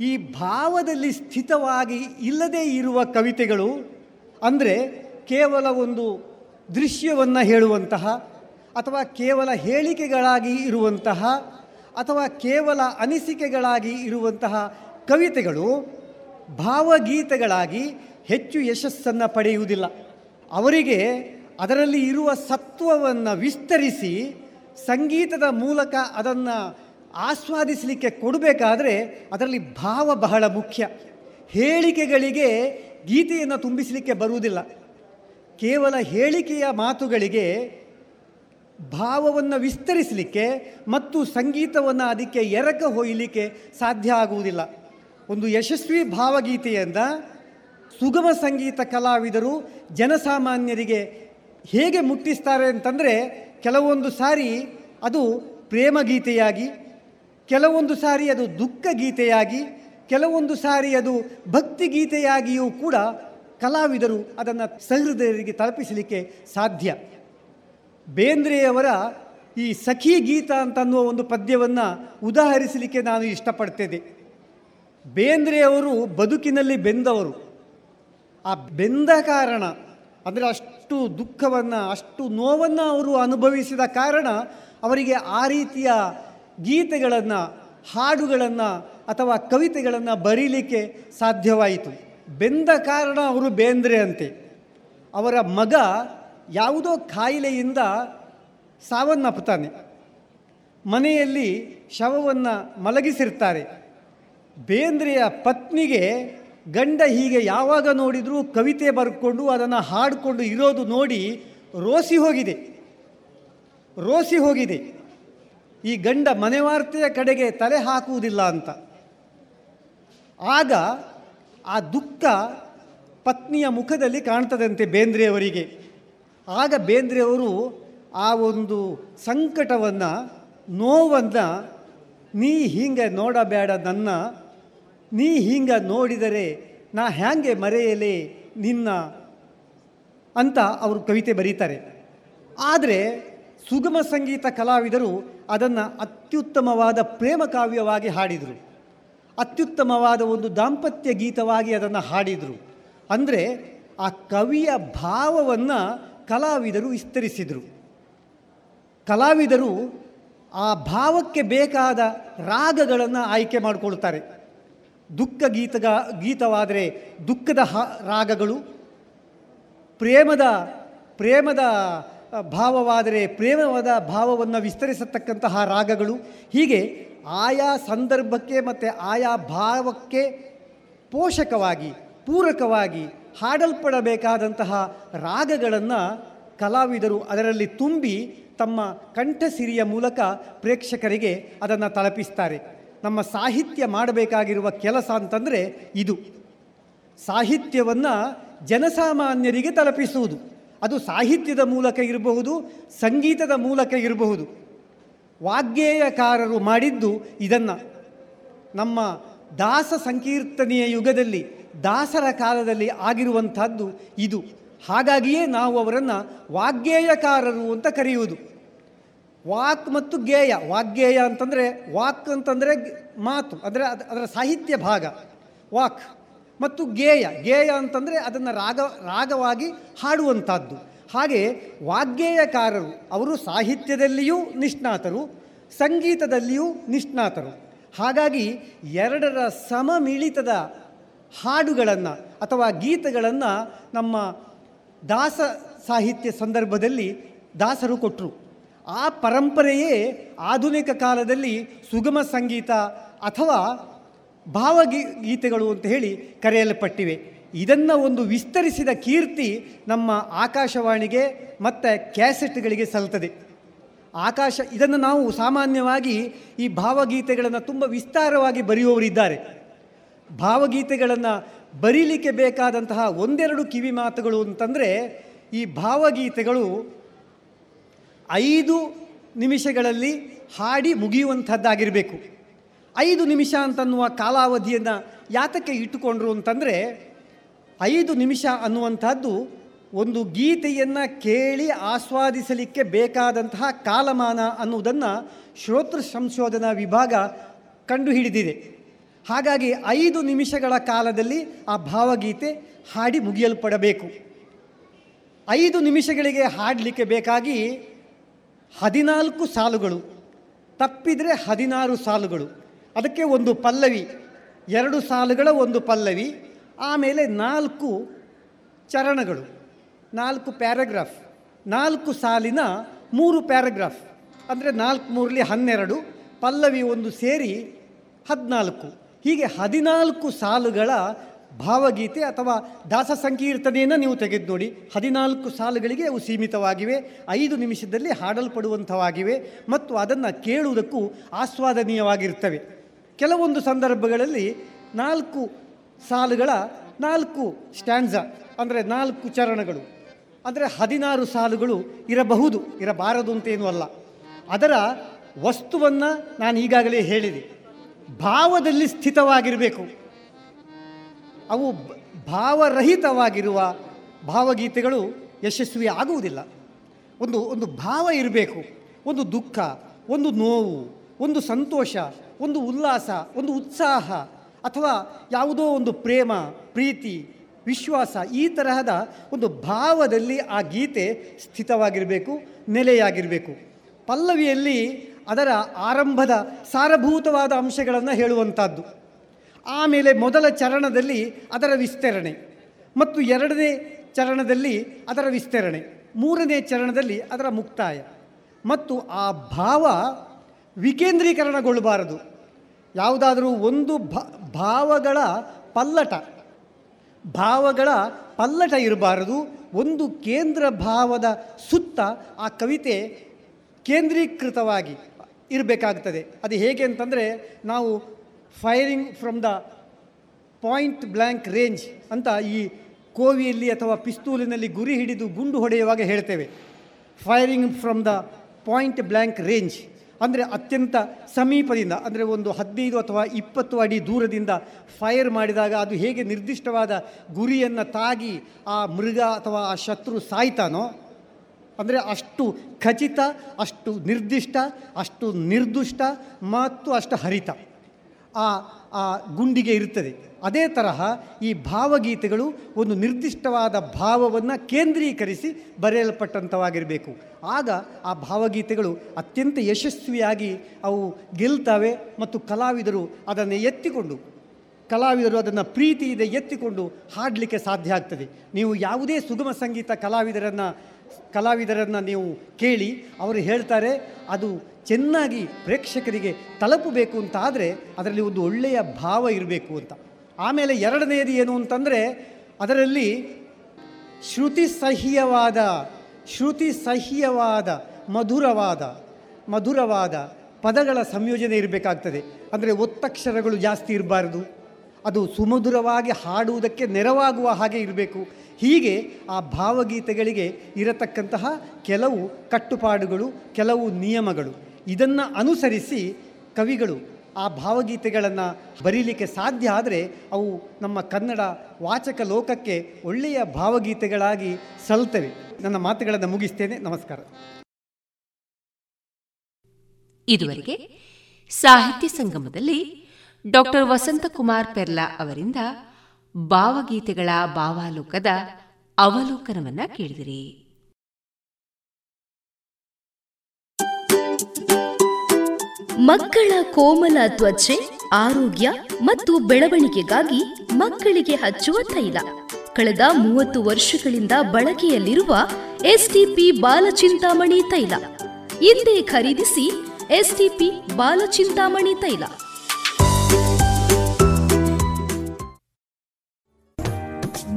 ಈ ಭಾವದಲ್ಲಿ ಸ್ಥಿತವಾಗಿ ಇಲ್ಲದೇ ಇರುವ ಕವಿತೆಗಳು ಅಂದರೆ ಕೇವಲ ಒಂದು ದೃಶ್ಯವನ್ನು ಹೇಳುವಂತಹ ಅಥವಾ ಕೇವಲ ಹೇಳಿಕೆಗಳಾಗಿ ಇರುವಂತಹ ಅಥವಾ ಕೇವಲ ಅನಿಸಿಕೆಗಳಾಗಿ ಇರುವಂತಹ ಕವಿತೆಗಳು ಭಾವಗೀತೆಗಳಾಗಿ ಹೆಚ್ಚು ಯಶಸ್ಸನ್ನು ಪಡೆಯುವುದಿಲ್ಲ. ಅವರಿಗೆ ಅದರಲ್ಲಿ ಇರುವ ಸತ್ವವನ್ನು ವಿಸ್ತರಿಸಿ ಸಂಗೀತದ ಮೂಲಕ ಅದನ್ನು ಆಸ್ವಾದಿಸಲಿಕ್ಕೆ ಕೊಡಬೇಕಾದ್ರೆ ಅದರಲ್ಲಿ ಭಾವ ಬಹಳ ಮುಖ್ಯ. ಹೇಳಿಕೆಗಳಿಗೆ ಗೀತೆಯನ್ನು ತುಂಬಿಸಲಿಕ್ಕೆ ಬರುವುದಿಲ್ಲ. ಕೇವಲ ಹೇಳಿಕೆಯ ಮಾತುಗಳಿಗೆ ಭಾವವನ್ನು ವಿಸ್ತರಿಸಲಿಕ್ಕೆ ಮತ್ತು ಸಂಗೀತವನ್ನು ಅದಕ್ಕೆ ಎರಕ ಹೊಯ್ಯಲಿಕ್ಕೆ ಸಾಧ್ಯ ಆಗುವುದಿಲ್ಲ. ಒಂದು ಯಶಸ್ವಿ ಭಾವಗೀತೆಯಿಂದ ಸುಗಮ ಸಂಗೀತ ಕಲಾವಿದರು ಜನಸಾಮಾನ್ಯರಿಗೆ ಹೇಗೆ ಮುಟ್ಟಿಸ್ತಾರೆ ಅಂತಂದರೆ, ಕೆಲವೊಂದು ಸಾರಿ ಅದು ಪ್ರೇಮ ಗೀತೆಯಾಗಿ ಕೆಲವೊಂದು ಸಾರಿ ಅದು ದುಃಖ ಗೀತೆಯಾಗಿ ಕೆಲವೊಂದು ಸಾರಿ ಅದು ಭಕ್ತಿ ಗೀತೆಯಾಗಿಯೂ ಕೂಡ ಕಲಾವಿದರು ಅದನ್ನು ಸಹೃದಯರಿಗೆ ತಲುಪಿಸಲಿಕ್ಕೆ ಸಾಧ್ಯ. ಬೇಂದ್ರೆಯವರ ಈ ಸಖಿ ಗೀತ ಅಂತನ್ನುವ ಒಂದು ಪದ್ಯವನ್ನು ಉದಾಹರಿಸಲಿಕ್ಕೆ ನಾನು ಇಷ್ಟಪಡ್ತೇನೆ. ಬೇಂದ್ರೆಯವರು ಬದುಕಿನಲ್ಲಿ ಬೆಂದವರು. ಆ ಬೆಂದ ಕಾರಣ ಅಂದರೆ ಅಷ್ಟು ದುಃಖವನ್ನು, ಅಷ್ಟು ನೋವನ್ನು ಅವರು ಅನುಭವಿಸಿದ ಕಾರಣ ಅವರಿಗೆ ಆ ರೀತಿಯ ಗೀತೆಗಳನ್ನು, ಹಾಡುಗಳನ್ನು ಅಥವಾ ಕವಿತೆಗಳನ್ನು ಬರೀಲಿಕ್ಕೆ ಸಾಧ್ಯವಾಯಿತು. ಬೆಂದ ಕಾರಣ ಅವರು ಬೇಂದ್ರೆ ಅಂತೆ ಅವರ ಮಗ ಯಾವುದೋ ಕಾಯಿಲೆಯಿಂದ ಸಾವನ್ನಪ್ಪುತ್ತಾನೆ. ಮನೆಯಲ್ಲಿ ಶವವನ್ನು ಮಲಗಿಸಿರ್ತಾರೆ. ಬೇಂದ್ರೆಯ ಪತ್ನಿಗೆ ಗಂಡ ಹೀಗೆ ಯಾವಾಗ ನೋಡಿದರೂ ಕವಿತೆ ಬರ್ಕೊಂಡು ಅದನ್ನು ಹಾಡಿಕೊಂಡು ಇರೋದು ನೋಡಿ ರೋಸಿ ಹೋಗಿದೆ. ರೋಸಿ ಹೋಗಿದೆ. ಈ ಗಂಡ ಮನೆವಾರ್ತೆಯ ಕಡೆಗೆ ತಲೆ ಹಾಕುವುದಿಲ್ಲ ಅಂತ. ಆಗ ಆ ದುಃಖ ಪತ್ನಿಯ ಮುಖದಲ್ಲಿ ಕಾಣ್ತದಂತೆ ಬೇಂದ್ರೆಯವರಿಗೆ. ಆಗ ಬೇಂದ್ರೆಯವರು ಆ ಒಂದು ಸಂಕಟವನ್ನು, ನೋವನ್ನು, ನೀ ಹೀಗೆ ನೋಡಬೇಡ ನನ್ನ, ನೀ ಹೀಗೆ ನೋಡಿದರೆ ನಾ ಹ್ಯಾಂಗೆ ಮರೆಯಲೇ ನಿನ್ನ ಅಂತ ಅವರು ಕವಿತೆ ಬರೀತಾರೆ. ಆದರೆ ಸುಗಮ ಸಂಗೀತ ಕಲಾವಿದರು ಅದನ್ನು ಅತ್ಯುತ್ತಮವಾದ ಪ್ರೇಮ ಕಾವ್ಯವಾಗಿ ಹಾಡಿದರು. ಅತ್ಯುತ್ತಮವಾದ ಒಂದು ದಾಂಪತ್ಯ ಗೀತವಾಗಿ ಅದನ್ನು ಹಾಡಿದರು. ಅಂದರೆ ಆ ಕವಿಯ ಭಾವವನ್ನು ಕಲಾವಿದರು ವಿಸ್ತರಿಸಿದರು. ಕಲಾವಿದರು ಆ ಭಾವಕ್ಕೆ ಬೇಕಾದ ರಾಗಗಳನ್ನು ಆಯ್ಕೆ ಮಾಡಿಕೊಳ್ತಾರೆ. ದುಃಖ ಗೀತಗ, ಗೀತವಾದರೆ ದುಃಖದ ರಾಗಗಳು. ಪ್ರೇಮದ ಪ್ರೇಮದ ಭಾವವಾದರೆ ಪ್ರೇಮವಾದ ಭಾವವನ್ನು ವಿಸ್ತರಿಸತಕ್ಕಂತಹ ರಾಗಗಳು. ಹೀಗೆ ಆಯಾ ಸಂದರ್ಭಕ್ಕೆ ಮತ್ತು ಆಯಾ ಭಾವಕ್ಕೆ ಪೋಷಕವಾಗಿ, ಪೂರಕವಾಗಿ ಹಾಡಲ್ಪಡಬೇಕಾದಂತಹ ರಾಗಗಳನ್ನು ಕಲಾವಿದರು ಅದರಲ್ಲಿ ತುಂಬಿ ತಮ್ಮ ಕಂಠಸಿರಿಯ ಮೂಲಕ ಪ್ರೇಕ್ಷಕರಿಗೆ ಅದನ್ನು ತಲುಪಿಸ್ತಾರೆ. ನಮ್ಮ ಸಾಹಿತ್ಯ ಮಾಡಬೇಕಾಗಿರುವ ಕೆಲಸ ಅಂತಂದರೆ ಇದು. ಸಾಹಿತ್ಯವನ್ನು ಜನಸಾಮಾನ್ಯರಿಗೆ ತಲುಪಿಸುವುದು. ಅದು ಸಾಹಿತ್ಯದ ಮೂಲಕ ಇರಬಹುದು, ಸಂಗೀತದ ಮೂಲಕ ಇರಬಹುದು. ವಾಗ್ಗೇಯಕಾರರು ಮಾಡಿದ್ದು ಇದನ್ನು. ನಮ್ಮ ದಾಸ ಸಂಕೀರ್ತನೆಯ ಯುಗದಲ್ಲಿ ದಾಸರ ಕಾಲದಲ್ಲಿ ಆಗಿರುವಂಥದ್ದು ಇದು. ಹಾಗಾಗಿಯೇ ನಾವು ಅವರನ್ನು ವಾಗ್ಗೇಯಕಾರರು ಅಂತ ಕರೆಯುವುದು. ವಾಕ್ ಮತ್ತು ಗೇಯ. ವಾಗ್ಗೇಯ ಅಂತಂದರೆ ವಾಕ್ ಅಂತಂದರೆ ಮಾತು, ಅಂದರೆ ಅದು, ಅದರ ಸಾಹಿತ್ಯ ಭಾಗ. ವಾಕ್ ಮತ್ತು ಗೇಯ. ಗೇಯ ಅಂತಂದರೆ ಅದನ್ನು ರಾಗ, ರಾಗವಾಗಿ ಹಾಡುವಂಥದ್ದು. ಹಾಗೆ ವಾಗ್ಗೇಯಕಾರರು, ಅವರು ಸಾಹಿತ್ಯದಲ್ಲಿಯೂ ನಿಷ್ಣಾತರು, ಸಂಗೀತದಲ್ಲಿಯೂ ನಿಷ್ಣಾತರು. ಹಾಗಾಗಿ ಎರಡರ ಸಮಮಿಳಿತದ ಹಾಡುಗಳನ್ನು ಅಥವಾ ಗೀತೆಗಳನ್ನು ನಮ್ಮ ದಾಸ ಸಾಹಿತ್ಯ ಸಂದರ್ಭದಲ್ಲಿ ದಾಸರು ಕೊಟ್ಟರು ಆ ಪರಂಪರೆಯೇ ಆಧುನಿಕ ಕಾಲದಲ್ಲಿ ಸುಗಮ ಸಂಗೀತ ಅಥವಾ ಭಾವಗೀ ಗೀತೆಗಳು ಅಂತ ಹೇಳಿ ಕರೆಯಲ್ಪಟ್ಟಿವೆ. ಇದನ್ನು ಒಂದು ವಿಸ್ತರಿಸಿದ ಕೀರ್ತಿ ನಮ್ಮ ಆಕಾಶವಾಣಿಗೆ ಮತ್ತು ಕ್ಯಾಸೆಟ್ಗಳಿಗೆ ಸಲ್ತದೆ ಆಕಾಶ ಇದನ್ನು ನಾವು ಸಾಮಾನ್ಯವಾಗಿ ಈ ಭಾವಗೀತೆಗಳನ್ನು ತುಂಬ ವಿಸ್ತಾರವಾಗಿ ಬರೆಯುವವರಿದ್ದಾರೆ. ಭಾವಗೀತೆಗಳನ್ನು ಬರೀಲಿಕ್ಕೆ ಬೇಕಾದಂತಹ ಒಂದೆರಡು ಕಿವಿ ಮಾತುಗಳು ಅಂತಂದರೆ ಈ ಭಾವಗೀತೆಗಳು ಐದು ನಿಮಿಷಗಳಲ್ಲಿ ಹಾಡಿ ಮುಗಿಯುವಂಥದ್ದಾಗಿರಬೇಕು. ಐದು ನಿಮಿಷ ಅಂತನ್ನುವ ಕಾಲಾವಧಿಯನ್ನು ಯಾತಕ್ಕೆ ಇಟ್ಟುಕೊಂಡ್ರು ಅಂತಂದರೆ ಐದು ನಿಮಿಷ ಅನ್ನುವಂಥದ್ದು ಒಂದು ಗೀತೆಯನ್ನು ಕೇಳಿ ಆಸ್ವಾದಿಸಲಿಕ್ಕೆ ಬೇಕಾದಂತಹ ಕಾಲಮಾನ ಅನ್ನುವುದನ್ನು ಶ್ರೋತೃ ಸಂಶೋಧನಾ ವಿಭಾಗ ಕಂಡುಹಿಡಿದಿದೆ. ಹಾಗಾಗಿ ಐದು ನಿಮಿಷಗಳ ಕಾಲದಲ್ಲಿ ಆ ಭಾವಗೀತೆ ಹಾಡಿ ಮುಗಿಯಲ್ಪಡಬೇಕು. ಐದು ನಿಮಿಷಗಳಿಗೆ ಹಾಡಲಿಕ್ಕೆ ಬೇಕಾಗಿ ಹದಿನಾಲ್ಕು ಸಾಲುಗಳು, ತಪ್ಪಿದರೆ ಹದಿನಾರು ಸಾಲುಗಳು, ಅದಕ್ಕೆ ಒಂದು ಪಲ್ಲವಿ, ಎರಡು ಸಾಲುಗಳ ಒಂದು ಪಲ್ಲವಿ, ಆಮೇಲೆ ನಾಲ್ಕು ಚರಣಗಳು, ನಾಲ್ಕು ಪ್ಯಾರಾಗ್ರಾಫ್, ನಾಲ್ಕು ಸಾಲಿನ ಮೂರು ಪ್ಯಾರಾಗ್ರಾಫ್, ಅಂದರೆ ನಾಲ್ಕು ಮೂರಲಿ ಹನ್ನೆರಡು, ಪಲ್ಲವಿ ಒಂದು ಸೇರಿ ಹದಿನಾಲ್ಕು. ಹೀಗೆ ಹದಿನಾಲ್ಕು ಸಾಲುಗಳ ಭಾವಗೀತೆ ಅಥವಾ ದಾಸ ಸಂಕೀರ್ತನೆಯನ್ನು ನೀವು ತೆಗೆದು ನೋಡಿ. ಹದಿನಾಲ್ಕು ಸಾಲುಗಳಿಗೆ ಅವು ಸೀಮಿತವಾಗಿವೆ. ಐದು ನಿಮಿಷದಲ್ಲಿ ಹಾಡಲ್ಪಡುವಂಥವಾಗಿವೆ ಮತ್ತು ಅದನ್ನು ಕೇಳುವುದಕ್ಕೂ ಆಸ್ವಾದನೀಯವಾಗಿರ್ತವೆ. ಕೆಲವೊಂದು ಸಂದರ್ಭಗಳಲ್ಲಿ ನಾಲ್ಕು ಸಾಲುಗಳ ನಾಲ್ಕು ಸ್ಟ್ಯಾಂಡ್ಸ ಅಂದರೆ ನಾಲ್ಕು ಚರಣಗಳು ಅಂದರೆ ಹದಿನಾರು ಸಾಲುಗಳು ಇರಬಹುದು, ಇರಬಾರದು ಅಂತೇನೂ ಅಲ್ಲ. ಅದರ ವಸ್ತುವನ್ನು ನಾನು ಈಗಾಗಲೇ ಹೇಳಿದೆ. ಭಾವದಲ್ಲಿ ಸ್ಥಿತವಾಗಿರಬೇಕು. ಅವು ಭಾವರಹಿತವಾಗಿರುವ ಭಾವಗೀತೆಗಳು ಯಶಸ್ವಿ ಆಗುವುದಿಲ್ಲ. ಒಂದು ಒಂದು ಭಾವ ಇರಬೇಕು. ಒಂದು ದುಃಖ, ಒಂದು ನೋವು, ಒಂದು ಸಂತೋಷ, ಒಂದು ಉಲ್ಲಾಸ, ಒಂದು ಉತ್ಸಾಹ, ಅಥವಾ ಯಾವುದೋ ಒಂದು ಪ್ರೇಮ, ಪ್ರೀತಿ, ವಿಶ್ವಾಸ ಈ ತರಹದ ಒಂದು ಭಾವದಲ್ಲಿ ಆ ಗೀತೆ ಸ್ಥಿತವಾಗಿರಬೇಕು, ನೆಲೆಯಾಗಿರಬೇಕು. ಪಲ್ಲವಿಯಲ್ಲಿ ಅದರ ಆರಂಭದ ಸಾರಭೂತವಾದ ಅಂಶಗಳನ್ನು ಹೇಳುವಂಥದ್ದು. ಆಮೇಲೆ ಮೊದಲ ಚರಣದಲ್ಲಿ ಅದರ ವಿಸ್ತರಣೆ ಮತ್ತು ಎರಡನೇ ಚರಣದಲ್ಲಿ ಅದರ ವಿಸ್ತರಣೆ, ಮೂರನೇ ಚರಣದಲ್ಲಿ ಅದರ ಮುಕ್ತಾಯ ಮತ್ತು ಆ ಭಾವ ವಿಕೇಂದ್ರೀಕರಣಗೊಳ್ಳಬಾರದು. ಯಾವುದಾದರೂ ಒಂದು ಭಾವಗಳ ಪಲ್ಲಟ ಭಾವಗಳ ಪಲ್ಲಟ ಇರಬಾರದು. ಒಂದು ಕೇಂದ್ರ ಭಾವದ ಸುತ್ತ ಆ ಕವಿತೆ ಕೇಂದ್ರೀಕೃತವಾಗಿ ಇರಬೇಕಾಗ್ತದೆ. ಅದು ಹೇಗೆ ಅಂತಂದರೆ ನಾವು firing from the point blank range ಅಂತ ಈ ಕೋವಿಯಲ್ಲಿ ಅಥವಾ ಪಿಸ್ತೂಲಿನಲ್ಲಿ ಗುರಿ ಹಿಡಿದು ಗುಂಡು ಹೊಡೆಯುವಾಗ ಹೇಳ್ತೇವೆ. Firing from the point blank range ಅಂದರೆ ಅತ್ಯಂತ ಸಮೀಪದಿಂದ, ಅಂದರೆ ಒಂದು ಹದಿನೈದು ಅಥವಾ ಇಪ್ಪತ್ತು ಅಡಿ ದೂರದಿಂದ ಫೈರ್ ಮಾಡಿದಾಗ ಅದು ಹೇಗೆ ನಿರ್ದಿಷ್ಟವಾದ ಗುರಿಯನ್ನು ತಾಗಿ ಆ ಮೃಗ ಅಥವಾ ಆ ಶತ್ರು ಸಾಯ್ತಾನೋ ಅಂದರೆ ಅಷ್ಟು ಖಚಿತ, ಅಷ್ಟು ನಿರ್ದಿಷ್ಟ, ಅಷ್ಟು ನಿರ್ದುಷ್ಟ ಮತ್ತು ಅಷ್ಟು ಹರಿತ ಆ ಆ ಗುಂಡಿಗೆ ಇರುತ್ತದೆ. ಅದೇ ತರಹ ಈ ಭಾವಗೀತೆಗಳು ಒಂದು ನಿರ್ದಿಷ್ಟವಾದ ಭಾವವನ್ನು ಕೇಂದ್ರೀಕರಿಸಿ ಬರೆಯಲ್ಪಟ್ಟಂಥವಾಗಿರಬೇಕು ಆಗ ಆ ಭಾವಗೀತೆಗಳು ಅತ್ಯಂತ ಯಶಸ್ವಿಯಾಗಿ ಅವು ಗೆಲ್ತವೆ ಮತ್ತು ಕಲಾವಿದರು ಅದನ್ನು ಎತ್ತಿಕೊಂಡು ಕಲಾವಿದರು ಅದನ್ನು ಪ್ರೀತಿಯಿಂದ ಎತ್ತಿಕೊಂಡು ಹಾಡಲಿಕ್ಕೆ ಸಾಧ್ಯ ಆಗ್ತದೆ. ನೀವು ಯಾವುದೇ ಸುಗಮ ಸಂಗೀತ ಕಲಾವಿದರನ್ನು ಕಲಾವಿದರನ್ನು ನೀವು ಕೇಳಿ ಅವರು ಹೇಳ್ತಾರೆ, ಅದು ಚೆನ್ನಾಗಿ ಪ್ರೇಕ್ಷಕರಿಗೆ ತಲುಪಬೇಕು ಅಂತ ಆದರೆ ಅದರಲ್ಲಿ ಒಂದು ಒಳ್ಳೆಯ ಭಾವ ಇರಬೇಕು ಅಂತ. ಆಮೇಲೆ ಎರಡನೆಯದು ಏನು ಅಂತಂದರೆ ಅದರಲ್ಲಿ ಶ್ರುತಿ ಸಹ್ಯವಾದ ಶ್ರುತಿ ಸಹ್ಯವಾದ, ಮಧುರವಾದ ಮಧುರವಾದ ಪದಗಳ ಸಂಯೋಜನೆ ಇರಬೇಕಾಗ್ತದೆ. ಅಂದರೆ ಒತ್ತಕ್ಷರಗಳು ಜಾಸ್ತಿ ಇರಬಾರ್ದು. ಅದು ಸುಮಧುರವಾಗಿ ಹಾಡುವುದಕ್ಕೆ ನೆರವಾಗುವ ಹಾಗೆ ಇರಬೇಕು. ಹೀಗೆ ಆ ಭಾವಗೀತೆಗಳಿಗೆ ಇರತಕ್ಕಂತಹ ಕೆಲವು ಕಟ್ಟುಪಾಡುಗಳು, ಕೆಲವು ನಿಯಮಗಳು. ಇದನ್ನು ಅನುಸರಿಸಿ ಕವಿಗಳು ಆ ಭಾವಗೀತೆಗಳನ್ನು ಬರೀಲಿಕ್ಕೆ ಸಾಧ್ಯ ಆದರೆ ಅವು ನಮ್ಮ ಕನ್ನಡ ವಾಚಕ ಲೋಕಕ್ಕೆ ಒಳ್ಳೆಯ ಭಾವಗೀತೆಗಳಾಗಿ ಸಲ್ತವೆ. ನನ್ನ ಮಾತುಗಳನ್ನು ಮುಗಿಸ್ತೇನೆ. ನಮಸ್ಕಾರ. ಇದುವರೆಗೆ ಸಾಹಿತ್ಯ ಸಂಗಮದಲ್ಲಿ ಡಾಕ್ಟರ್ ವಸಂತಕುಮಾರ್ ಪೆರ್ಲಾ ಅವರಿಂದ ಭಾವಗೀತೆಗಳ ಭಾವಾಲೋಕದ ಅವಲೋಕನವನ್ನ ಕೇಳಿದಿರಿ. ಮಕ್ಕಳ ಕೋಮಲ ತ್ವಚೆ, ಆರೋಗ್ಯ ಮತ್ತು ಬೆಳವಣಿಗೆಗಾಗಿ ಮಕ್ಕಳಿಗೆ ಹಚ್ಚುವ ತೈಲ. ಕಳೆದ ಮೂವತ್ತು ವರ್ಷಗಳಿಂದ ಬಳಕೆಯಲ್ಲಿರುವ ಎಸ್ಟಿಪಿ ಬಾಲಚಿಂತಾಮಣಿ ತೈಲ. ಹಿಂದೆ ಖರೀದಿಸಿ ಎಸ್ಟಿಪಿ ಬಾಲಚಿಂತಾಮಣಿ ತೈಲ.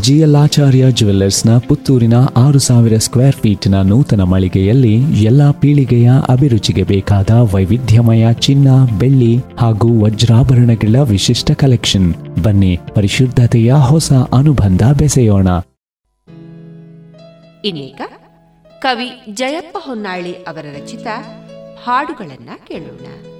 ಜಿಯಲಾಚಾರ್ಯ ಜುವೆಲ್ಲರ್ಸ್ನ ಪುತ್ತೂರಿನ ಆರು ಸಾವಿರ ಸ್ಕ್ವೇರ್ ಫೀಟ್ನ ನೂತನ ಮಳಿಗೆಯಲ್ಲಿ ಎಲ್ಲ ಪೀಳಿಗೆಯ ಅಭಿರುಚಿಗೆ ಬೇಕಾದ ವೈವಿಧ್ಯಮಯ ಚಿನ್ನ, ಬೆಳ್ಳಿ ಹಾಗೂ ವಜ್ರಾಭರಣಗಳ ವಿಶಿಷ್ಟ ಕಲೆಕ್ಷನ್. ಬನ್ನಿ, ಪರಿಶುದ್ಧತೆಯ ಹೊಸ ಅನುಬಂಧ ಬೆಸೆಯೋಣ. ಇನ್ನೀಗ ಕವಿ ಜಯಪ್ಪ ಹೊನ್ನಾಳಿ ಅವರ ರಚಿತ ಹಾಡುಗಳನ್ನ ಕೇಳೋಣ.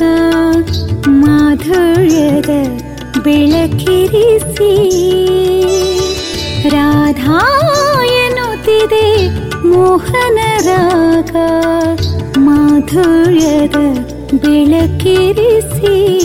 ರಾಗ ಮಾಧುರ್ಯದ ಬೆಳಕಿರಿಸಿ. ರಾಧಾ ಎನ್ನುತ್ತಿದೆ ಮೋಹನ ರಾಗ ಮಾಧುರ್ಯದ ಬೆಳಕಿರಿಸಿ.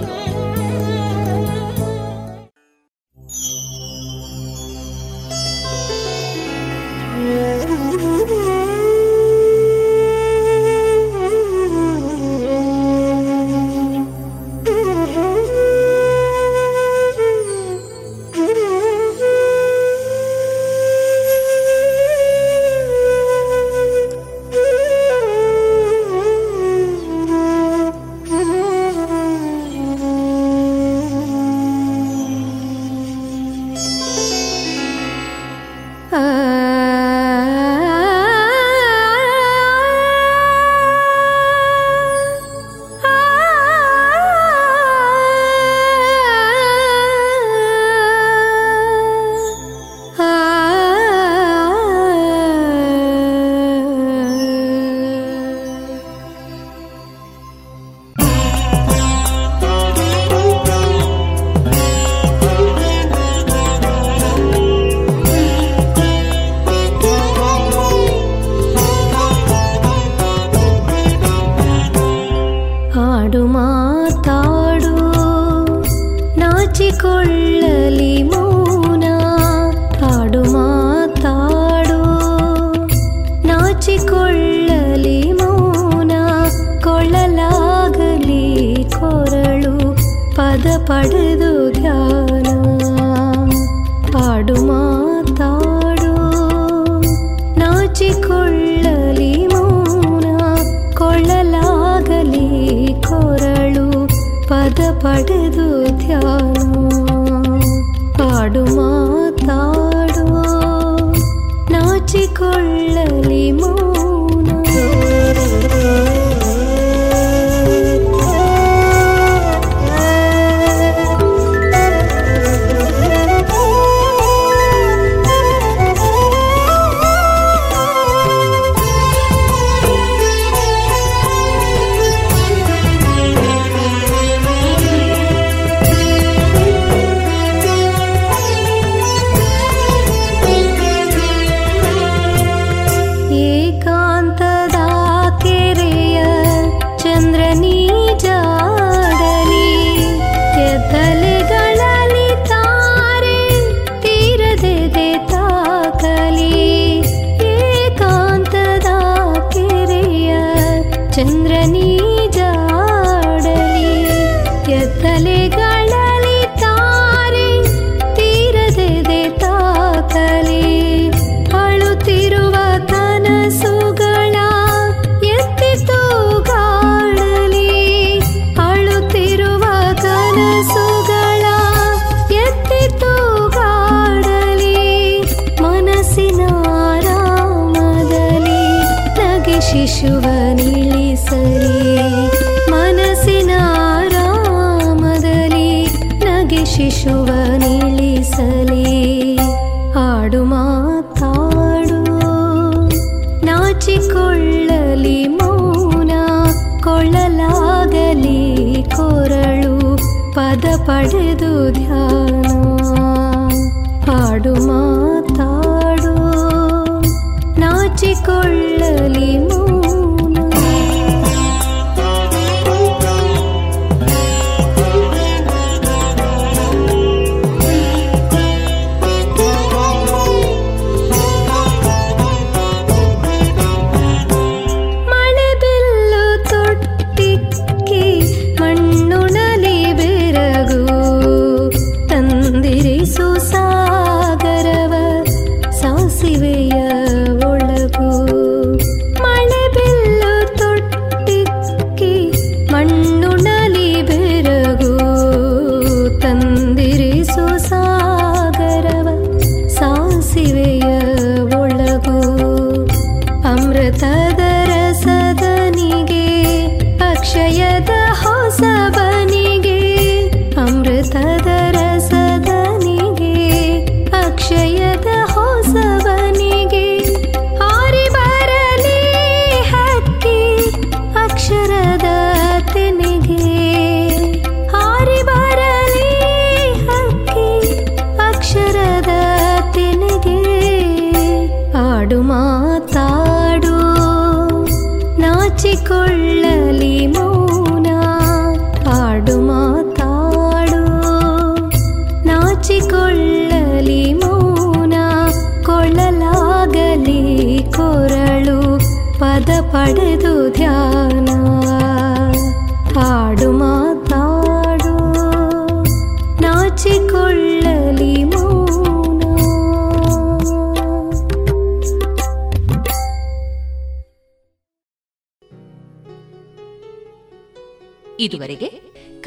ಪಡೆದು ಧ್ಯಾನ ಹಾಡು ಮಾತಾಡು ನಾಚಿಕೊಳ್ಳಲಿ ಮೌನ ಕೊಳ್ಳಲಾಗಲಿ ಕೊರಳು ಪದ ಪಡೆದು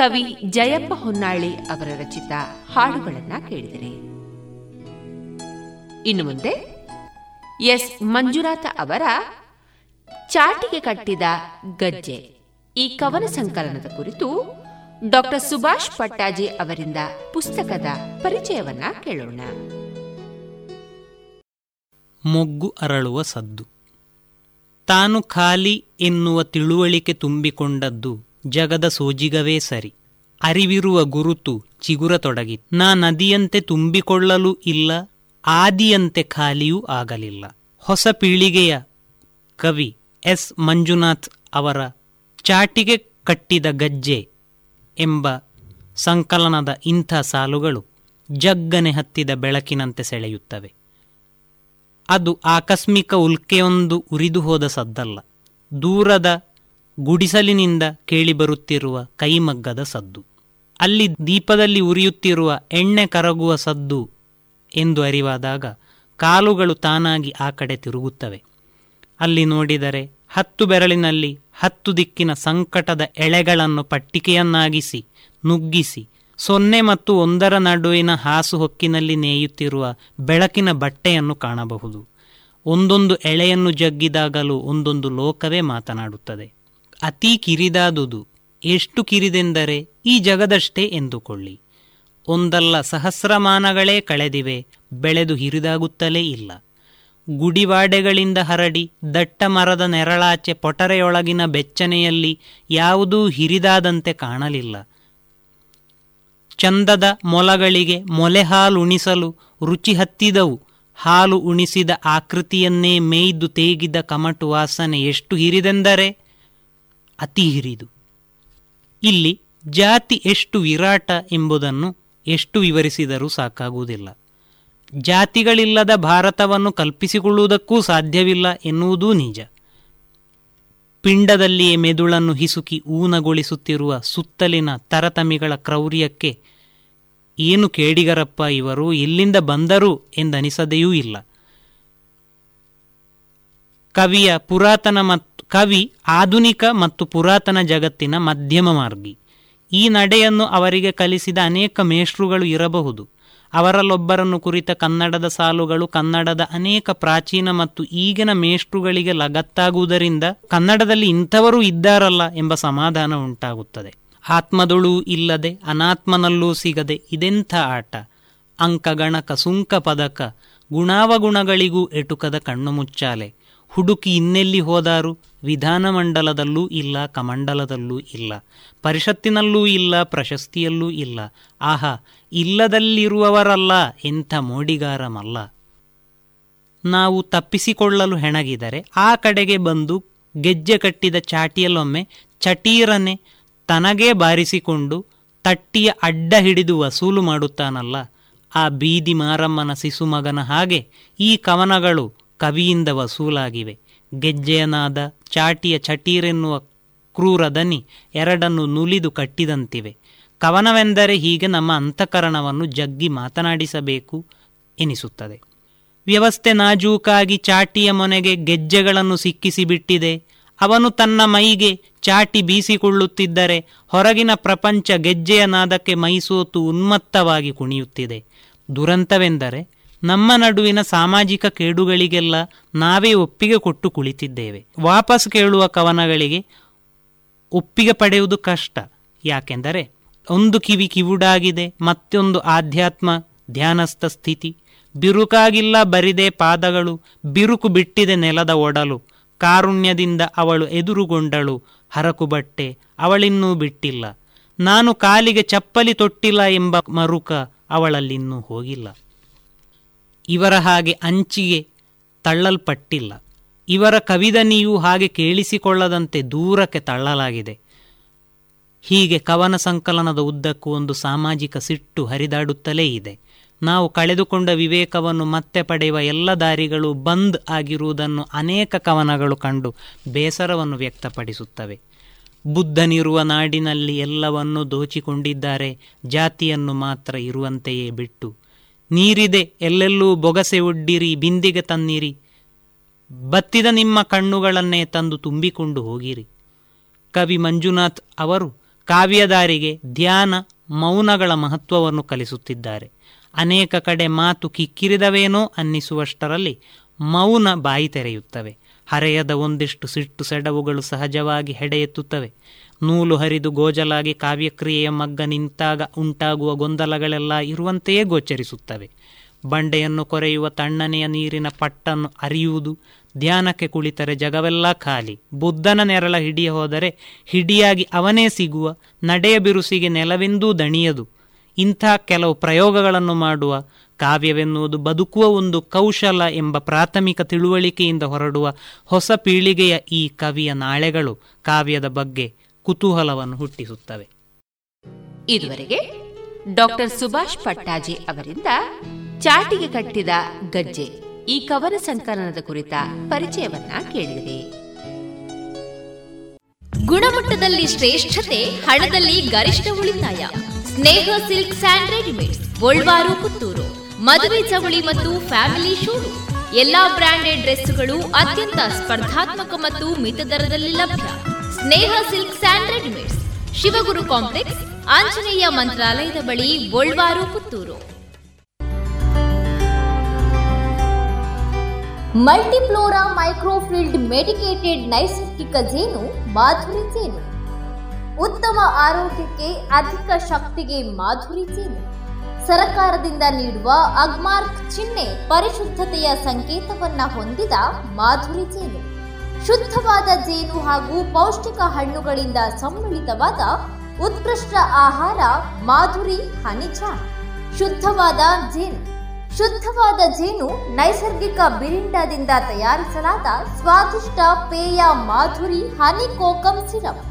ಕವಿ ಜಯಪ್ಪ ಹೊನ್ನಾಳಿ ಅವರ ರಚಿತ ಹಾಡುಗಳನ್ನ ಕೇಳಿದರೆ. ಇನ್ನು ಮುಂದೆ ಎಸ್ ಮಂಜುನಾಥ ಅವರ ಚಾಟಿಗೆ ಕಟ್ಟಿದ ಗಜ್ಜೆ. ಈ ಕವನ ಸಂಕಲನದ ಕುರಿತು ಡಾಕ್ಟರ್ ಸುಭಾಷ್ ಪಟ್ಟಾಜಿ ಅವರಿಂದ ಪುಸ್ತಕದ ಪರಿಚಯವನ್ನ ಕೇಳೋಣ. ಮೊಗ್ಗು ಅರಳುವ ಸದ್ದು. ತಾನು ಖಾಲಿ ಎನ್ನುವ ತಿಳುವಳಿಕೆ ತುಂಬಿಕೊಂಡದ್ದು ಜಗದ ಸೋಜಿಗವೇ ಸರಿ. ಅರಿವಿರುವ ಗುರುತು ಚಿಗುರತೊಡಗಿ. ನಾ ನದಿಯಂತೆ ತುಂಬಿಕೊಳ್ಳಲು ಇಲ್ಲ, ಆದಿಯಂತೆ ಖಾಲಿಯೂ ಆಗಲಿಲ್ಲ. ಹೊಸ ಪೀಳಿಗೆಯ ಕವಿ ಎಸ್. ಮಂಜುನಾಥ್ ಅವರ ಚಾಟಿಗೆ ಕಟ್ಟಿದ ಗಜ್ಜೆ ಎಂಬ ಸಂಕಲನದ ಇಂಥ ಸಾಲುಗಳು ಜಗ್ಗನೆ ಹತ್ತಿದ ಬೆಳಕಿನಂತೆ ಸೆಳೆಯುತ್ತವೆ. ಅದು ಆಕಸ್ಮಿಕ ಉಲ್ಕೆಯೊಂದು ಉರಿದು ಹೋದ ಸದ್ದಲ್ಲ. ದೂರದ ಗುಡಿಸಲಿನಿಂದ ಕೇಳಿಬರುತ್ತಿರುವ ಕೈಮಗ್ಗದ ಸದ್ದು. ಅಲ್ಲಿ ದೀಪದಲ್ಲಿ ಉರಿಯುತ್ತಿರುವ ಎಣ್ಣೆ ಕರಗುವ ಸದ್ದು ಎಂದು ಅರಿವಾದಾಗ ಕಾಲುಗಳು ತಾನಾಗಿ ಆ ಕಡೆ ತಿರುಗುತ್ತವೆ. ಅಲ್ಲಿ ನೋಡಿದರೆ ಹತ್ತು ಬೆರಳಿನಲ್ಲಿ ಹತ್ತು ದಿಕ್ಕಿನ ಸಂಕಟದ ಎಳೆಗಳನ್ನು ಪಟ್ಟಿಕೆಯನ್ನಾಗಿಸಿ, ನುಗ್ಗಿಸಿ, ಸೊನ್ನೆ ಮತ್ತು ಒಂದರ ನಡುವಿನ ಹಾಸು ಹೊಕ್ಕಿನಲ್ಲಿ ನೇಯುತ್ತಿರುವ ಬೆಳಕಿನ ಬಟ್ಟೆಯನ್ನು ಕಾಣಬಹುದು. ಒಂದೊಂದು ಎಳೆಯನ್ನು ಜಗ್ಗಿದಾಗಲೂ ಒಂದೊಂದು ಲೋಕವೇ ಮಾತನಾಡುತ್ತದೆ. ಅತೀ ಕಿರಿದಾದುದು. ಎಷ್ಟು ಕಿರಿದೆಂದರೆ ಈ ಜಗದಷ್ಟೇ ಎಂದುಕೊಳ್ಳಿ. ಒಂದಲ್ಲ ಸಹಸ್ರಮಾನಗಳೇ ಕಳೆದಿವೆ, ಬೆಳೆದು ಹಿರಿದಾಗುತ್ತಲೇ ಇಲ್ಲ. ಗುಡಿವಾಡೆಗಳಿಂದ ಹರಡಿ ದಟ್ಟ ಮರದ ನೆರಳಾಚೆ ಪೊಟರೆಯೊಳಗಿನ ಬೆಚ್ಚನೆಯಲ್ಲಿ ಯಾವುದೂ ಹಿರಿದಾದಂತೆ ಕಾಣಲಿಲ್ಲ. ಚಂದದ ಮೊಲಗಳಿಗೆ ಮೊಲೆ ಹಾಲು ಉಣಿಸಲು ರುಚಿ ಹತ್ತಿದವು. ಹಾಲು ಉಣಿಸಿದ ಆಕೃತಿಯನ್ನೇ ಮೇಯ್ದು ತೇಗಿದ ಕಮಟು ವಾಸನೆ ಎಷ್ಟು ಹಿರಿದೆಂದರೆ ಅತಿ ಹಿರಿದು. ಇಲ್ಲಿ ಜಾತಿ ಎಷ್ಟು ವಿರಾಟ ಎಂಬುದನ್ನು ಎಷ್ಟು ವಿವರಿಸಿದರೂ ಸಾಕಾಗುವುದಿಲ್ಲ. ಜಾತಿಗಳಿಲ್ಲದ ಭಾರತವನ್ನು ಕಲ್ಪಿಸಿಕೊಳ್ಳುವುದಕ್ಕೂ ಸಾಧ್ಯವಿಲ್ಲ ಎನ್ನುವುದೂ ನಿಜ. ಪಿಂಡದಲ್ಲಿಯೇ ಮೆದುಳನ್ನು ಹಿಸುಕಿ ಊನಗೊಳಿಸುತ್ತಿರುವ ಸುತ್ತಲಿನ ತರತಮಿಗಳ ಕ್ರೌರ್ಯಕ್ಕೆ ಏನು ಕೇಡಿಗರಪ್ಪ ಇವರು ಎಲ್ಲಿಂದ ಬಂದರು ಎಂದನಿಸದೆಯೂ ಇಲ್ಲ. ಕವಿಯ ಪುರಾತನ ಮತ್ತು ಕವಿ ಆಧುನಿಕ ಮತ್ತು ಪುರಾತನ ಜಗತ್ತಿನ ಮಧ್ಯಮ ಮಾರ್ಗಿ. ಈ ನಡೆಯನ್ನು ಅವರಿಗೆ ಕಲಿಸಿದ ಅನೇಕ ಮೇಷ್ಟ್ರುಗಳು ಇರಬಹುದು. ಅವರಲ್ಲೊಬ್ಬರನ್ನು ಕುರಿತ ಕನ್ನಡದ ಸಾಲುಗಳು ಕನ್ನಡದ ಅನೇಕ ಪ್ರಾಚೀನ ಮತ್ತು ಈಗಿನ ಮೇಷ್ಟ್ರುಗಳಿಗೆ ಲಗತ್ತಾಗುವುದರಿಂದ ಕನ್ನಡದಲ್ಲಿ ಇಂಥವರು ಇದ್ದಾರಲ್ಲ ಎಂಬ ಸಮಾಧಾನ ಉಂಟಾಗುತ್ತದೆ. ಆತ್ಮದೊಳು ಇಲ್ಲದೆ ಅನಾತ್ಮನಲ್ಲೂ ಸಿಗದೆ ಇದೆಂಥ ಆಟ? ಅಂಕಗಣಕ ಸುಂಕ ಪದಕ, ಗುಣಾವಗುಣಗಳಿಗೂ ಎಟುಕದ ಕಣ್ಣು ಮುಚ್ಚಾಲೆ. ಹುಡುಕಿ ಇನ್ನೆಲ್ಲಿ ಹೋದಾರು? ವಿಧಾನಮಂಡಲದಲ್ಲೂ ಇಲ್ಲ, ಕಮಂಡಲದಲ್ಲೂ ಇಲ್ಲ. ಪರಿಷತ್ತಿನಲ್ಲೂ ಇಲ್ಲ, ಪ್ರಶಸ್ತಿಯಲ್ಲೂ ಇಲ್ಲ. ಆಹಾ, ಇಲ್ಲದಲ್ಲಿರುವವರಲ್ಲ, ಎಂಥ ಮೋಡಿಗಾರಮಲ್ಲ. ನಾವು ತಪ್ಪಿಸಿಕೊಳ್ಳಲು ಹೆಣಗಿದರೆ ಆ ಕಡೆಗೆ ಬಂದು ಗೆಜ್ಜೆ ಕಟ್ಟಿದ ಚಾಟಿಯಲ್ಲೊಮ್ಮೆ ಚಟೀರನೆ ತನಗೇ ಬಾರಿಸಿಕೊಂಡು ತಟ್ಟಿಯ ಅಡ್ಡ ಹಿಡಿದು ವಸೂಲು ಮಾಡುತ್ತಾನಲ್ಲ. ಆ ಬೀದಿ ಮಾರಮ್ಮನ ಸಿಸುಮಗನ ಹಾಗೆ ಈ ಕವನಗಳು ಕವಿಯಿಂದ ವಸೂಲಾಗಿವೆ. ಗೆಜ್ಜೆಯನಾದ ಚಾಟಿಯ ಚಟೀರೆನ್ನುವ ಕ್ರೂರ ದನಿ ಎರಡನ್ನು ನುಲಿದು ಕಟ್ಟಿದಂತಿವೆ. ಕವನವೆಂದರೆ ಹೀಗೆ ನಮ್ಮ ಅಂತಃಕರಣವನ್ನು ಜಗ್ಗಿ ಮಾತನಾಡಿಸಬೇಕು ಎನಿಸುತ್ತದೆ. ವ್ಯವಸ್ಥೆ ನಾಜೂಕಾಗಿ ಚಾಟಿಯ ಮೊನೆಗೆ ಗೆಜ್ಜೆಗಳನ್ನು ಸಿಕ್ಕಿಸಿಬಿಟ್ಟಿದೆ. ಅವನು ತನ್ನ ಮೈಗೆ ಚಾಟಿ ಬೀಸಿಕೊಳ್ಳುತ್ತಿದ್ದರೆ ಹೊರಗಿನ ಪ್ರಪಂಚ ಗೆಜ್ಜೆಯ ನಾದಕ್ಕೆ ಮೈಸೋತು ಉನ್ಮತ್ತವಾಗಿ ಕುಣಿಯುತ್ತಿದೆ. ದುರಂತವೆಂದರೆ ನಮ್ಮ ನಡುವಿನ ಸಾಮಾಜಿಕ ಕೇಡುಗಳಿಗೆಲ್ಲ ನಾವೇ ಒಪ್ಪಿಗೆ ಕೊಟ್ಟು ಕುಳಿತಿದ್ದೇವೆ. ವಾಪಸ್ ಕೇಳುವ ಕವನಗಳಿಗೆ ಒಪ್ಪಿಗೆ ಪಡೆಯುವುದು ಕಷ್ಟ. ಯಾಕೆಂದರೆ ಒಂದು ಕಿವಿ ಕಿವುಡಾಗಿದೆ, ಮತ್ತೊಂದು ಆಧ್ಯಾತ್ಮ ಧ್ಯಾನಸ್ಥ ಸ್ಥಿತಿ. ಬಿರುಕಾಗಿಲ್ಲ ಬರಿದೆ ಪಾದಗಳು, ಬಿರುಕು ಬಿಟ್ಟಿದೆ ನೆಲದ ಒಡಲು. ಕಾರುಣ್ಯದಿಂದ ಅವಳು ಎದುರುಗೊಂಡಳು, ಹರಕು ಬಟ್ಟೆ ಅವಳಿನ್ನೂ ಬಿಟ್ಟಿಲ್ಲ. ನಾನು ಕಾಲಿಗೆ ಚಪ್ಪಲಿ ತೊಟ್ಟಿಲ್ಲ ಎಂಬ ಮರುಕ ಅವಳಲ್ಲಿನ್ನೂ ಹೋಗಿಲ್ಲ. ಇವರ ಹಾಗೆ ಅಂಚಿಗೆ ತಳ್ಳಲ್ಪಟ್ಟಿಲ್ಲ. ಇವರ ಕವಿದನಿಯು ಹಾಗೆ ಕೇಳಿಸಿಕೊಳ್ಳದಂತೆ ದೂರಕ್ಕೆ ತಳ್ಳಲಾಗಿದೆ. ಹೀಗೆ ಕವನ ಸಂಕಲನದ ಉದ್ದಕ್ಕೂ ಒಂದು ಸಾಮಾಜಿಕ ಸಿಟ್ಟು ಹರಿದಾಡುತ್ತಲೇ ಇದೆ. ನಾವು ಕಳೆದುಕೊಂಡ ವಿವೇಕವನ್ನು ಮತ್ತೆ ಪಡೆಯುವ ಎಲ್ಲ ದಾರಿಗಳು ಬಂದ್ ಆಗಿರುವುದನ್ನು ಅನೇಕ ಕವನಗಳು ಕಂಡು ಬೇಸರವನ್ನು ವ್ಯಕ್ತಪಡಿಸುತ್ತವೆ. ಬುದ್ಧನಿರುವ ನಾಡಿನಲ್ಲಿ ಎಲ್ಲವನ್ನೂ ದೋಚಿಕೊಂಡಿದ್ದಾರೆ, ಜಾತಿಯನ್ನು ಮಾತ್ರ ಇರುವಂತೆಯೇ ಬಿಟ್ಟು ನೀರಿದೆ, ಎಲ್ಲೆಲ್ಲೂ ಬೊಗಸೆ ಒಡ್ಡಿರಿ, ಬಿಂದಿಗೆ ತನ್ನಿರಿ. ಬತ್ತಿದ ನಿಮ್ಮ ಕಣ್ಣುಗಳನ್ನೇ ತಂದು ತುಂಬಿಕೊಂಡು ಹೋಗಿರಿ. ಕವಿ ಮಂಜುನಾಥ್ ಅವರು ಕಾವ್ಯದಾರಿಗೆ ಧ್ಯಾನ, ಮೌನಗಳ ಮಹತ್ವವನ್ನು ಕಲಿಸುತ್ತಿದ್ದಾರೆ. ಅನೇಕ ಕಡೆ ಮಾತು ಕಿಕ್ಕಿರಿದವೇನೋ ಅನ್ನಿಸುವಷ್ಟರಲ್ಲಿ ಮೌನ ಬಾಯಿ ತೆರೆಯುತ್ತವೆ. ಹರೆಯದ ಒಂದಿಷ್ಟು ಸಿಟ್ಟು ಸೆಡವುಗಳು ಸಹಜವಾಗಿ ಹೆಡೆ ಎತ್ತುತ್ತವೆ ನೂಲು ಹರಿದು ಗೋಜಲಾಗಿ ಕಾವ್ಯಕ್ರಿಯೆಯ ಮಗ್ಗ ನಿಂತಾಗ ಉಂಟಾಗುವ ಗೊಂದಲಗಳೆಲ್ಲ ಇರುವಂತೆಯೇ ಗೋಚರಿಸುತ್ತವೆ. ಬಂಡೆಯನ್ನು ಕೊರೆಯುವ ತಣ್ಣನೆಯ ನೀರಿನ ಪಟ್ಟನ್ನು ಅರಿಯುವುದು, ಧ್ಯಾನಕ್ಕೆ ಕುಳಿತರೆ ಜಗವೆಲ್ಲ ಖಾಲಿ. ಬುದ್ಧನ ನೆರಳ ಹಿಡಿಯ ಹೋದರೆ ಹಿಡಿಯಾಗಿ ಅವನೇ ಸಿಗುವ, ನಡೆಯ ಬಿರುಸಿಗೆ ನೆಲವೆಂದೂ ದಣಿಯದು. ಇಂಥ ಕೆಲವು ಪ್ರಯೋಗಗಳನ್ನು ಮಾಡುವ, ಕಾವ್ಯವೆನ್ನುವುದು ಬದುಕುವ ಒಂದು ಕೌಶಲ ಎಂಬ ಪ್ರಾಥಮಿಕ ತಿಳುವಳಿಕೆಯಿಂದ ಹೊರಡುವ ಹೊಸ ಪೀಳಿಗೆಯ ಈ ಕವಿಯ ನಾಳೆಗಳು ಕಾವ್ಯದ ಬಗ್ಗೆ ಕುತೂಹಲವನ್ನು ಹುಟ್ಟಿಸುತ್ತವೆ. ಇದುವರೆಗೆ ಡಾಕ್ಟರ್ ಸುಭಾಷ್ ಪಟ್ಟಾಜಿ ಅವರಿಂದ ಚಾಟಿಗೆ ಕಟ್ಟಿದ ಗಜ್ಜೆ ಈ ಕವನ ಸಂಕಲನದ ಕುರಿತ ಪರಿಚಯವನ್ನ ಕೇಳಿದೆ. ಗುಣಮಟ್ಟದಲ್ಲಿ ಶ್ರೇಷ್ಠತೆ, ಹಣದಲ್ಲಿ ಗರಿಷ್ಠ ಉಳಿತಾಯ. Sneha silk and Golwar, Puttur. ಮದುವೆ ಚವಳಿ ಮತ್ತು ಫ್ಯಾಮಿಲಿ ಶೂರು. ಎಲ್ಲಾ ಬ್ರಾಂಡೆಡ್ ಡ್ರೆಸ್ಗಳು ಅತ್ಯಂತ ಸ್ಪರ್ಧಾತ್ಮಕ ಮತ್ತು ಮಿತ ದರದಲ್ಲಿ ಲಭ್ಯ. Sneha silk and readymades Shivaguru complex, Anjaneya ಮಂತ್ರಾಲಯದ ಬಳಿ Golwaru, Puttur. Multiflora microfiltered medicated ನೈಸರ್ಗಿಕ ಜೇನು, ಮಾಧುರಿ ಜೇನು. ಉತ್ತಮ ಆರೋಗ್ಯಕ್ಕೆ ಅಧಿಕ ಶಕ್ತಿಗೆ ಮಾಧುರಿ ಜೇನು. ಸರಕಾರದಿಂದ ನೀಡುವ ಅಗ್ಮಾರ್ಕ್ ಚಿಹ್ನೆ ಪರಿಶುದ್ಧತೆಯ ಸಂಕೇತವನ್ನ ಹೊಂದಿದ ಮಾಧುರಿ ಜೇನು. ಶುದ್ಧವಾದ ಜೇನು ಹಾಗೂ ಪೌಷ್ಟಿಕ ಹಣ್ಣುಗಳಿಂದ ಸಮ್ಮಿಳಿತವಾದ ಉತ್ಕೃಷ್ಟ ಆಹಾರ ಮಾಧುರಿ ಹನಿಚಾನ್ ಶುದ್ಧವಾದ ಜೇನು. ಶುದ್ಧವಾದ ಜೇನು ನೈಸರ್ಗಿಕ ಬಿರಿಂಡದಿಂದ ತಯಾರಿಸಲಾದ ಸ್ವಾದಿಷ್ಟ ಪೇಯ ಮಾಧುರಿ ಹನಿ ಕೋಕಂ ಸಿರಪ್.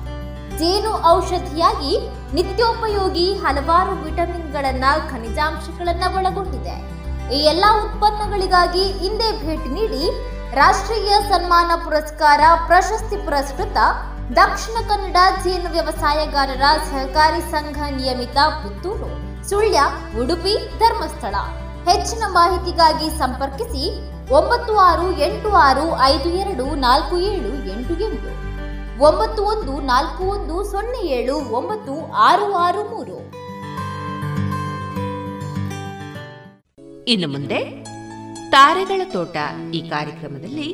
ಜೇನು ಔಷಧಿಯಾಗಿ ನಿತ್ಯೋಪಯೋಗಿ ಹಲವಾರು ವಿಟಮಿನ್ಗಳನ್ನ, ಖನಿಜಾಂಶಗಳನ್ನ ಒಳಗೊಂಡಿದೆ. ಈ ಎಲ್ಲಾ ಉತ್ಪನ್ನಗಳಿಗಾಗಿ ಹಿಂದೆ ಭೇಟಿ ನೀಡಿ ರಾಷ್ಟ್ರೀಯ ಸನ್ಮಾನ ಪುರಸ್ಕಾರ ಪ್ರಶಸ್ತಿ ಪುರಸ್ಕೃತ ದಕ್ಷಿಣ ಕನ್ನಡ ಜೇನು ವ್ಯವಸಾಯಗಾರರ ಸಹಕಾರಿ ಸಂಘ ನಿಯಮಿತ ಪುತ್ತೂರು, ಸುಳ್ಯ, ಉಡುಪಿ ಧರ್ಮಸ್ಥಳ. ಹೆಚ್ಚಿನ ಮಾಹಿತಿಗಾಗಿ ಸಂಪರ್ಕಿಸಿ ಒಂಬತ್ತು ಆರು ಎಂಟು ಆರು ಐದು ಎರಡು ನಾಲ್ಕು ಏಳು ಎಂಟು ಎಂಟು. ಒಂಬತ್ತು ಒಂದು ನಾಲ್ಕು ಒಂದು ಸೊನ್ನೆ ಏಳು ಒಂಬತ್ತು ಆರು ಆರು ಮೂರು. ಇನ್ನು ಮುಂದೆ ತಾರೆಗಳ ತೋಟ ಈ ಕಾರ್ಯಕ್ರಮದಲ್ಲಿ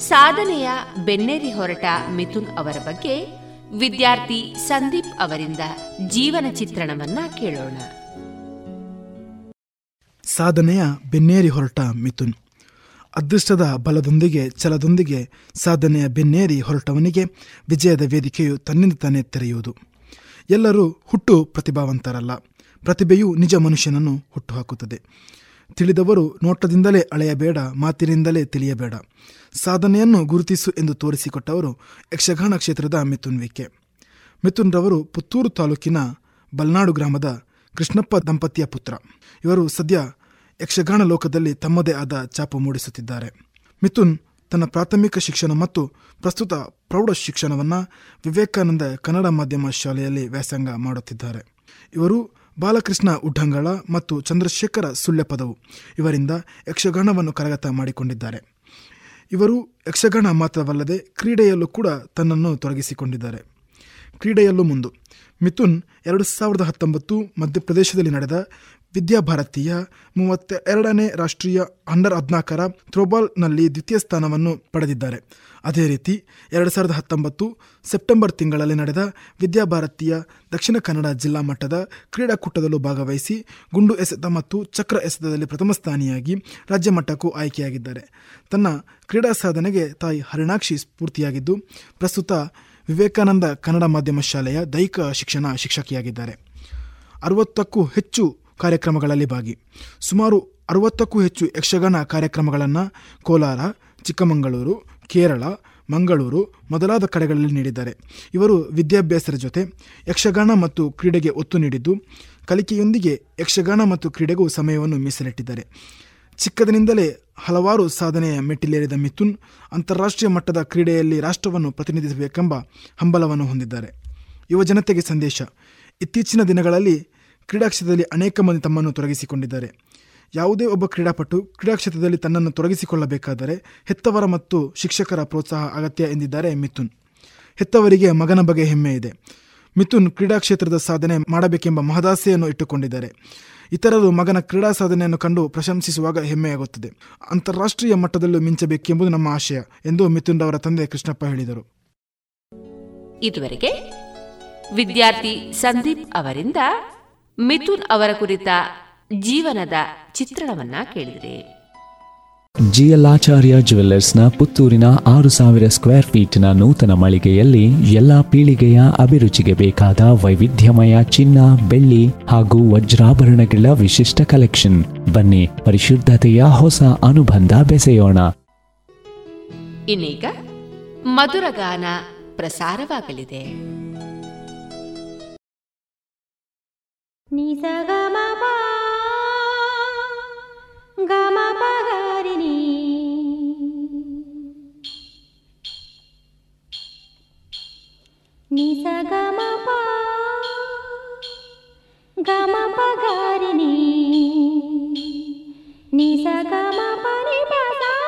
ಸಾಧನೆಯ ಬೆನ್ನೇರಿ ಹೊರಟ ಮಿಥುನ್ ಅವರ ಬಗ್ಗೆ ವಿದ್ಯಾರ್ಥಿ ಸಂದೀಪ್ ಅವರಿಂದ ಜೀವನ ಚಿತ್ರಣವನ್ನ ಕೇಳೋಣ. ಸಾಧನೆಯ ಬೆನ್ನೇರಿ ಹೊರಟ ಮಿಥುನ್. ಅದೃಷ್ಟದ ಬಲದೊಂದಿಗೆ ಛಲದೊಂದಿಗೆ ಸಾಧನೆಯ ಬೆನ್ನೇರಿ ಹೊರಟವನಿಗೆ ವಿಜಯದ ವೇದಿಕೆಯು ತನ್ನಿಂದ ತಾನೇ ತೆರೆಯುವುದು. ಎಲ್ಲರೂ ಹುಟ್ಟು ಪ್ರತಿಭಾವಂತರಲ್ಲ. ಪ್ರತಿಭೆಯು ನಿಜ ಮನುಷ್ಯನನ್ನು ಹುಟ್ಟುಹಾಕುತ್ತದೆ ತಿಳಿದವರು ನೋಟದಿಂದಲೇ ಅಳೆಯಬೇಡ, ಮಾತಿನಿಂದಲೇ ತಿಳಿಯಬೇಡ. ಸಾಧನೆಯನ್ನು ಗುರುತಿಸು ಎಂದು ತೋರಿಸಿಕೊಟ್ಟವರು ಯಕ್ಷಗಾನ ಕ್ಷೇತ್ರದ ಮಿಥುನ್ ವಿಕೆ ಮಿಥುನ್ ರವರು ಪುತ್ತೂರು ತಾಲೂಕಿನ ಬಲ್ನಾಡು ಗ್ರಾಮದ ಕೃಷ್ಣಪ್ಪ ದಂಪತಿಯ ಪುತ್ರ. ಇವರು ಸದ್ಯ ಯಕ್ಷಗಾನ ಲೋಕದಲ್ಲಿ ತಮ್ಮದೇ ಆದ ಚಾಪು ಮೂಡಿಸುತ್ತಿದ್ದಾರೆ. ಮಿಥುನ್ ತನ್ನ ಪ್ರಾಥಮಿಕ ಶಿಕ್ಷಣ ಮತ್ತು ಪ್ರಸ್ತುತ ಪ್ರೌಢ ಶಿಕ್ಷಣವನ್ನು ವಿವೇಕಾನಂದ ಕನ್ನಡ ಮಾಧ್ಯಮ ಶಾಲೆಯಲ್ಲಿ ವ್ಯಾಸಂಗ ಮಾಡುತ್ತಿದ್ದಾರೆ. ಇವರು ಬಾಲಕೃಷ್ಣ ಉಡ್ಡಂಗಳ ಮತ್ತು ಚಂದ್ರಶೇಖರ ಸುಳ್ಯಪದವು. ಇವರಿಂದ ಯಕ್ಷಗಾನವನ್ನು ಕರಗತ ಮಾಡಿಕೊಂಡಿದ್ದಾರೆ. ಇವರು ಯಕ್ಷಗಾನ ಮಾತ್ರವಲ್ಲದೆ ಕ್ರೀಡೆಯಲ್ಲೂ ಕೂಡ ತನ್ನನ್ನು ತೊಡಗಿಸಿಕೊಂಡಿದ್ದಾರೆ. ಕ್ರೀಡೆಯಲ್ಲೂ ಮುಂದು ಮಿಥುನ್ ಎರಡು ಸಾವಿರದ ಹತ್ತೊಂಬತ್ತು ಮಧ್ಯಪ್ರದೇಶದಲ್ಲಿ ನಡೆದ ವಿದ್ಯಾಭಾರತೀಯ ಮೂವತ್ತ ಎರಡನೇ ರಾಷ್ಟ್ರೀಯ ಅಂಡರ್ ಹದಿನಾಲ್ಕರ ಥ್ರೋಬಾಲ್ನಲ್ಲಿ ದ್ವಿತೀಯ ಸ್ಥಾನವನ್ನು ಪಡೆದಿದ್ದಾರೆ. ಅದೇ ರೀತಿ ಎರಡು ಸಾವಿರದ ಹತ್ತೊಂಬತ್ತು ಸೆಪ್ಟೆಂಬರ್ ತಿಂಗಳಲ್ಲಿ ನಡೆದ ವಿದ್ಯಾಭಾರತೀಯ ದಕ್ಷಿಣ ಕನ್ನಡ ಜಿಲ್ಲಾ ಮಟ್ಟದ ಕ್ರೀಡಾಕೂಟದಲ್ಲೂ ಭಾಗವಹಿಸಿ ಗುಂಡು ಎಸೆತ ಮತ್ತು ಚಕ್ರ ಎಸೆತದಲ್ಲಿ ಪ್ರಥಮ ಸ್ಥಾನಿಯಾಗಿ ರಾಜ್ಯ ಮಟ್ಟಕ್ಕೂ ಆಯ್ಕೆಯಾಗಿದ್ದಾರೆ. ತನ್ನ ಕ್ರೀಡಾ ಸಾಧನೆಗೆ ತಾಯಿ ಹರಿಣಾಕ್ಷಿ ಸ್ಫೂರ್ತಿಯಾಗಿದ್ದು, ಪ್ರಸ್ತುತ ವಿವೇಕಾನಂದ ಕನ್ನಡ ಮಾಧ್ಯಮ ಶಾಲೆಯ ದೈಹಿಕ ಶಿಕ್ಷಣ ಶಿಕ್ಷಕಿಯಾಗಿದ್ದಾರೆ. ಅರವತ್ತಕ್ಕೂ ಹೆಚ್ಚು ಕಾರ್ಯಕ್ರಮಗಳಲ್ಲಿ ಭಾಗಿ. ಸುಮಾರು ಅರವತ್ತಕ್ಕೂ ಹೆಚ್ಚು ಯಕ್ಷಗಾನ ಕಾರ್ಯಕ್ರಮಗಳನ್ನು ಕೋಲಾರ, ಚಿಕ್ಕಮಗಳೂರು, ಕೇರಳ, ಮಂಗಳೂರು ಮೊದಲಾದ ಕಡೆಗಳಲ್ಲಿ ನೀಡಿದ್ದಾರೆ. ಇವರು ವಿದ್ಯಾಭ್ಯಾಸದ ಜೊತೆ ಯಕ್ಷಗಾನ ಮತ್ತು ಕ್ರೀಡೆಗೆ ಒತ್ತು ನೀಡಿದ್ದು, ಕಲಿಕೆಯೊಂದಿಗೆ ಯಕ್ಷಗಾನ ಮತ್ತು ಕ್ರೀಡೆಗೂ ಸಮಯವನ್ನು ಮೀಸಲಿಟ್ಟಿದ್ದಾರೆ. ಚಿಕ್ಕದಿನಿಂದಲೇ ಹಲವಾರು ಸಾಧನೆಯ ಮೆಟ್ಟಿಲೇರಿದ ಮಿಥುನ್ ಅಂತಾರಾಷ್ಟ್ರೀಯ ಮಟ್ಟದ ಕ್ರೀಡೆಯಲ್ಲಿ ರಾಷ್ಟ್ರವನ್ನು ಪ್ರತಿನಿಧಿಸಬೇಕೆಂಬ ಹಂಬಲವನ್ನು ಹೊಂದಿದ್ದಾರೆ. ಯುವ ಜನತೆಗೆ ಸಂದೇಶ. ಇತ್ತೀಚಿನ ದಿನಗಳಲ್ಲಿ ಕ್ರೀಡಾ ಕ್ಷೇತ್ರದಲ್ಲಿ ಅನೇಕ ಮಂದಿ ತಮ್ಮನ್ನು ತೊಡಗಿಸಿಕೊಂಡಿದ್ದಾರೆ. ಯಾವುದೇ ಒಬ್ಬ ಕ್ರೀಡಾಪಟು ಕ್ರೀಡಾ ಕ್ಷೇತ್ರದಲ್ಲಿ ತನ್ನನ್ನು ತೊಡಗಿಸಿಕೊಳ್ಳಬೇಕಾದರೆ ಹೆತ್ತವರ ಮತ್ತು ಶಿಕ್ಷಕರ ಪ್ರೋತ್ಸಾಹ ಅಗತ್ಯ ಎಂದಿದ್ದಾರೆ ಮಿಥುನ್. ಹೆತ್ತವರಿಗೆ ಮಗನ ಬಗ್ಗೆ ಹೆಮ್ಮೆ ಇದೆ. ಮಿಥುನ್ ಕ್ರೀಡಾ ಕ್ಷೇತ್ರದ ಸಾಧನೆ ಮಾಡಬೇಕೆಂಬ ಮಹದಾಸೆಯನ್ನು ಇಟ್ಟುಕೊಂಡಿದ್ದಾರೆ. ಇತರರು ಮಗನ ಕ್ರೀಡಾ ಸಾಧನೆಯನ್ನು ಕಂಡು ಪ್ರಶಂಸಿಸುವಾಗ ಹೆಮ್ಮೆಯಾಗುತ್ತದೆ. ಅಂತಾರಾಷ್ಟ್ರೀಯ ಮಟ್ಟದಲ್ಲೂ ಮಿಂಚಬೇಕೆಂಬುದು ನಮ್ಮ ಆಶಯ ಎಂದು ಮಿಥುನ್ ಅವರ ತಂದೆ ಕೃಷ್ಣಪ್ಪ ಹೇಳಿದರು. ಇದುವರೆಗೆ ವಿದ್ಯಾರ್ಥಿ ಸಂದೀಪ್ ಅವರಿಂದ ಮಿಥುನ್ ಅವರ ಕುರಿತ ಜೀವನದ ಚಿತ್ರಣವನ್ನ ಕೇಳಿದರೆ. ಜಿಎಲ್ ಆಚಾರ್ಯ ಜುವೆಲ್ಲರ್ಸ್ನ ಪುತ್ತೂರಿನ ಆರು ಸಾವಿರ ಸ್ಕ್ವೇರ್ ಫೀಟ್ನ ನೂತನ ಮಳಿಗೆಯಲ್ಲಿ ಎಲ್ಲ ಪೀಳಿಗೆಯ ಅಭಿರುಚಿಗೆ ಬೇಕಾದ ವೈವಿಧ್ಯಮಯ ಚಿನ್ನ ಬೆಳ್ಳಿ ಹಾಗೂ ವಜ್ರಾಭರಣಗಳ ವಿಶಿಷ್ಟ ಕಲೆಕ್ಷನ್ ಬನ್ನಿ ಪರಿಶುದ್ಧತೆಯ ಹೊಸ ಅನುಬಂಧ ಬೆಸೆಯೋಣ. ಇನ್ನೀಗ ಮಧುರಗಾನ ಪ್ರಸಾರವಾಗಲಿದೆ. ನಿಸಗಮಪ ಗಮಪಗರಿಣಿ. ನಿಸಗಮಪ ಗಮಪಗರಿಣಿ. ನಿಸಗಮಪ ನಿಪದ ಹಸಿರು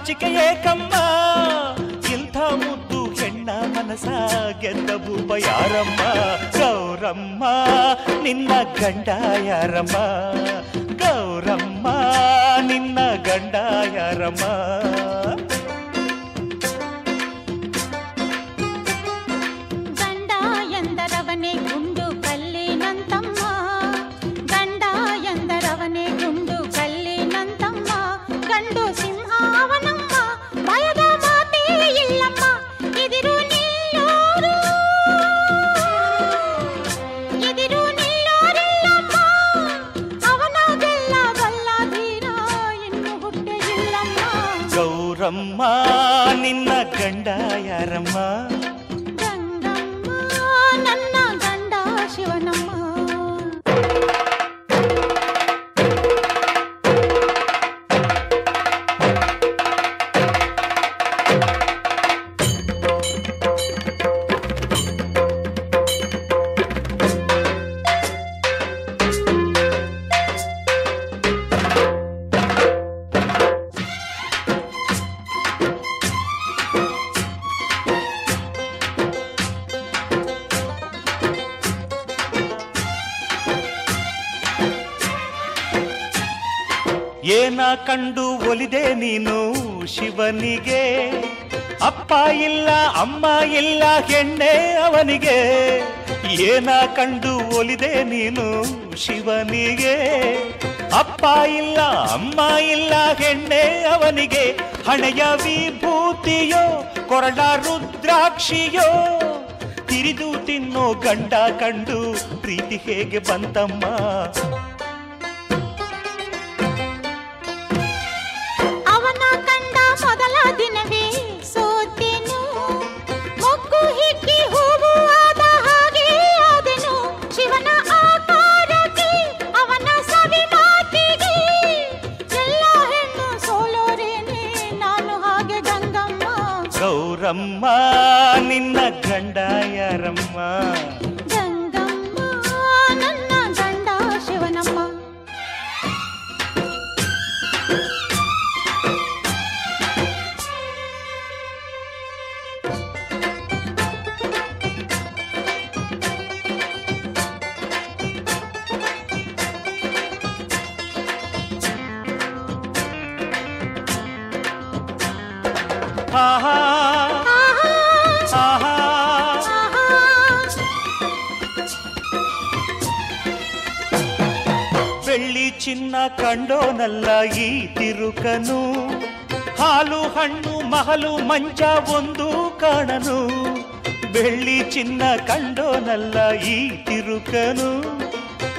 ಹೀಗೆ ನಾಚಿಕೆ ಏಕಮ್ಮ. ಇಂಥ ಮುದ್ದು ಹೆಣ್ಣ ಮನಸ ಗೆದ್ದ ಭೂಪ ಗೌರಮ್ಮ, ನಿನ್ನ ಗಂಡ ಯಾರಮ್ಮ? ಗೌರಮ್ಮ, ನಿನ್ನ ಗಂಡ ಯಾರಮ್ಮ? ಅಮ್ಮ ಇಲ್ಲ ಹೆಣ್ಣೆ ಅವನಿಗೆ, ಏನ ಕಂಡು ಒಲಿದೆ ನೀನು ಶಿವನಿಗೆ? ಅಪ್ಪ ಇಲ್ಲ, ಅಮ್ಮ ಇಲ್ಲ ಹೆಣ್ಣೆ ಅವನಿಗೆ, ಹಣೆಯ ವಿಭೂತಿಯೋ, ಕೊರಳ ರುದ್ರಾಕ್ಷಿಯೋ? ತಿರಿದು ತಿನ್ನೋ ಗಂಡ ಕಂಡು, ಪ್ರೀತಿ ಹೇಗೆ ಬಂತಮ್ಮ? ಒಂದು ಕಾಣನು. ಬೆಳ್ಳಿ ಚಿನ್ನ ಕಂಡೋನಲ್ಲ ಈ ತಿರುಕನು.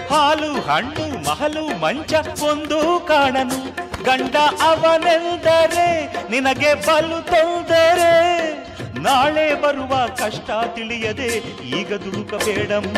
ಹಾಲು, ಹಣ್ಣು, ಮಹಲು, ಮಂಚ ಒಂದು ಕಾಣನು. ಗಂಡ ಅವನೆಂದರೆ ನಿನಗೆ ಬಲು ತೊಂದರೆ. ನಾಳೆ ಬರುವ ಕಷ್ಟ ತಿಳಿಯದೆ ಈಗ ದುಡುಕಬೇಡಮ್ಮ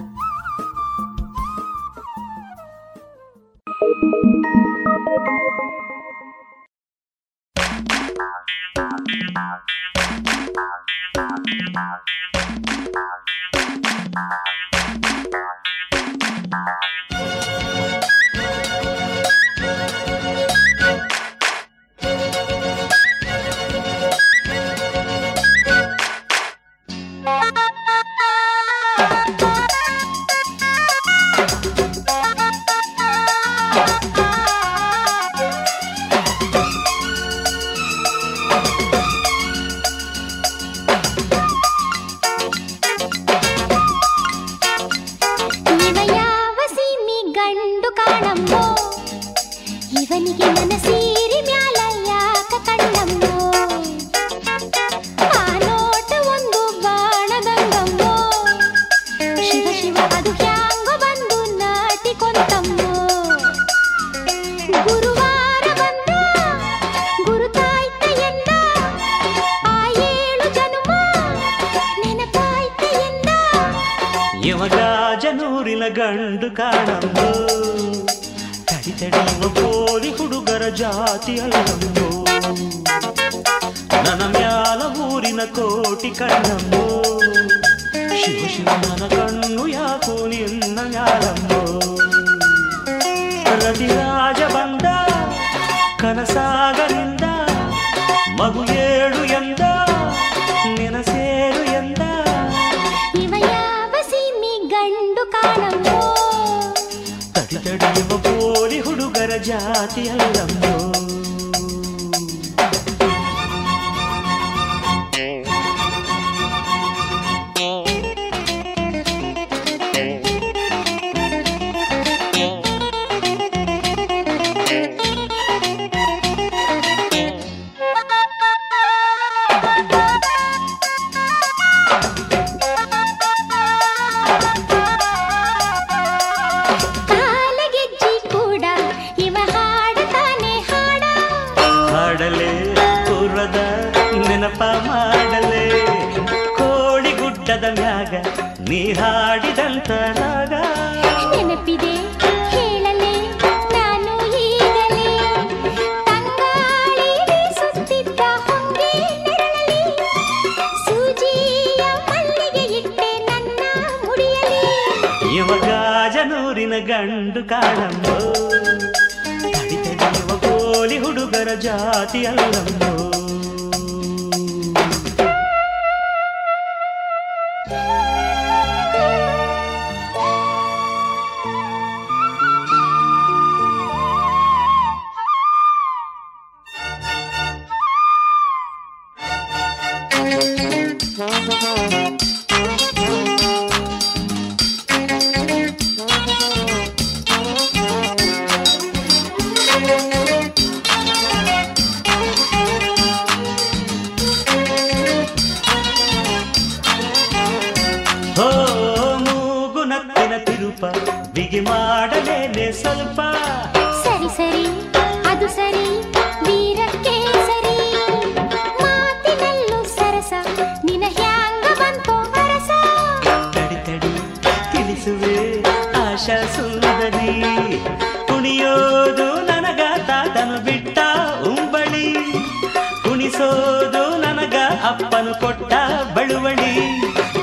ಕೊಟ್ಟ ಬಳುವಳಿ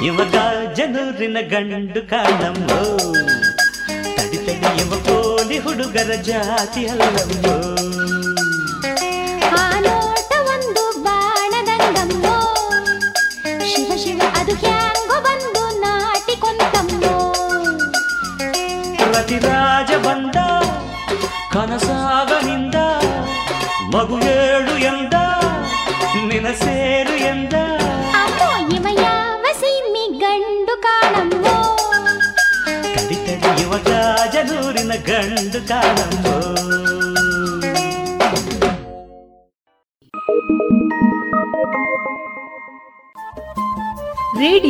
ಇವಾಗ ಜನೂರಿನ ಗಂಡು ಕಾಣಂಬೋ ತಡಿ ತಡಿ ಇವ ಕೋಲಿ ಹುಡುಗರ ಜಾತಿ ಅಲ್ಲಂಬೋ ಪ್ರತಿರಾ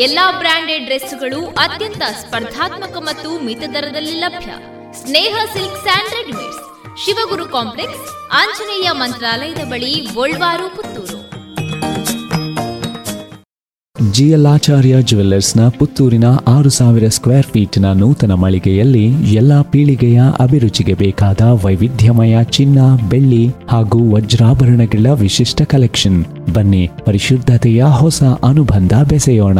ಎಲ್ಲಾ ಬ್ರಾಂಡೆಡ್ ಡ್ರೆಸ್ಗಳು ಅತ್ಯಂತ ಸ್ಪರ್ಧಾತ್ಮಕ ಮತ್ತು ಮಿತ ದರದಲ್ಲಿ ಲಭ್ಯ. Sneha silk and readymades, Shivaguru complex, Anjaneya ಮಂತ್ರಾಲಯದ ಬಳಿ ಗೋಲ್ವಾರು, ಪುತ್ತೂರು. ಜಿಯಲಾಚಾರ್ಯ ಜುವೆಲ್ಲರ್ಸ್ನ ಪುತ್ತೂರಿನ ಆರು ಸಾವಿರ ಸ್ಕ್ವೇರ್ ಫೀಟ್ನ ನೂತನ ಮಳಿಗೆಯಲ್ಲಿ ಎಲ್ಲಾ ಪೀಳಿಗೆಯ ಅಭಿರುಚಿಗೆ ಬೇಕಾದ ವೈವಿಧ್ಯಮಯ ಚಿನ್ನ, ಬೆಳ್ಳಿ ಹಾಗೂ ವಜ್ರಾಭರಣಗಳ ವಿಶಿಷ್ಟ ಕಲೆಕ್ಷನ್. ಬನ್ನಿ, ಪರಿಶುದ್ಧತೆಯ ಹೊಸ ಅನುಬಂಧ ಬೆಸೆಯೋಣ.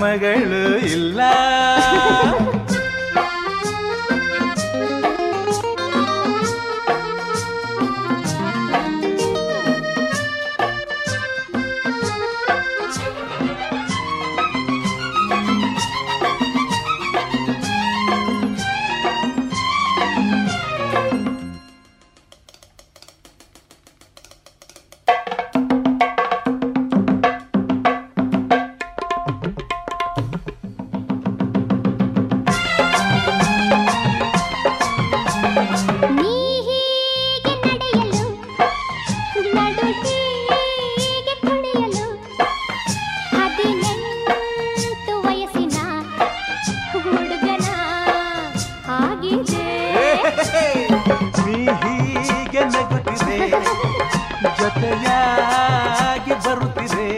ಮಗಳು ಜೊತೆಯಾಗಿ ಬರುತ್ತಿದೆ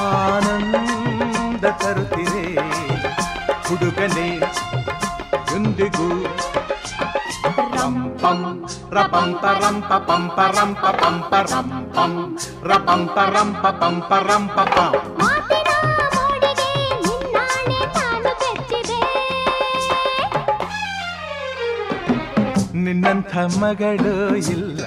ಆನಂದ ತರುತ್ತಿದೆ. ಹುಡುಗನೆ ಎಂದಿಗೂ ನಾನು ಬೆಚ್ಚಿದೆ. ನಿನ್ನಂಥ ಮಗಳು ಇಲ್ಲ.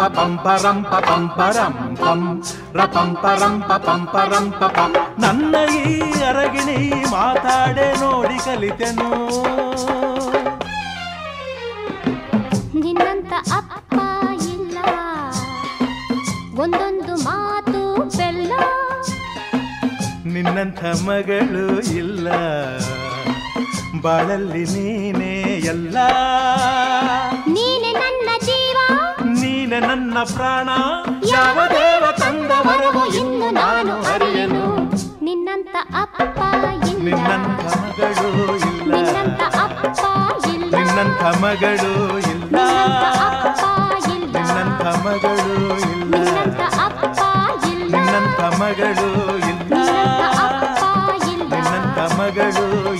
pa pam pa ram pa pam pa ram ಪಂ ರ ಪಂ ಪರಂ ಪಂ ಪರಂ ಪಪ ನನ್ನ ಈ ಅರಗಿಣಿ ಮಾತಾಡೆ ನೋಡಿ ಕಲಿತೆನು ನಿನ್ನಂತ ಅಪ್ಪ ಇಲ್ಲ ಒಂದೊಂದು ಮಾತು ಬೆಲ್ಲ ನಿನ್ನಂತ ಮಗಳು ಇಲ್ಲ ಬಾಳಲ್ಲಿ ನೀನೇ ಎಲ್ಲ ಪ್ರಾಣ. ಯಾವ ದೇವ ತಂದ ವರವು ಇನ್ನು ನಾನು ಅರಿಯನು. ನಿನ್ನಂತ ಅಪ್ಪ ನಿನ್ನಂತ ಮಗಳು ಇಲ್ಲ. ನಿನ್ನಂತ ಅಪ್ಪ ಇಲ್ಲ. ನಿನ್ನಂತ ಮಗಳು ಇಲ್ಲ. ನಿನ್ನಂತ ಮಗಳು ಇಲ್ಲ. ನಿನ್ನಂತ ಅಪ್ಪ ಇಲ್ಲ. ನಿನ್ನಂತ ಮಗಳು ಇಲ್ಲ. ನಿನ್ನಂತ ಮಗಳು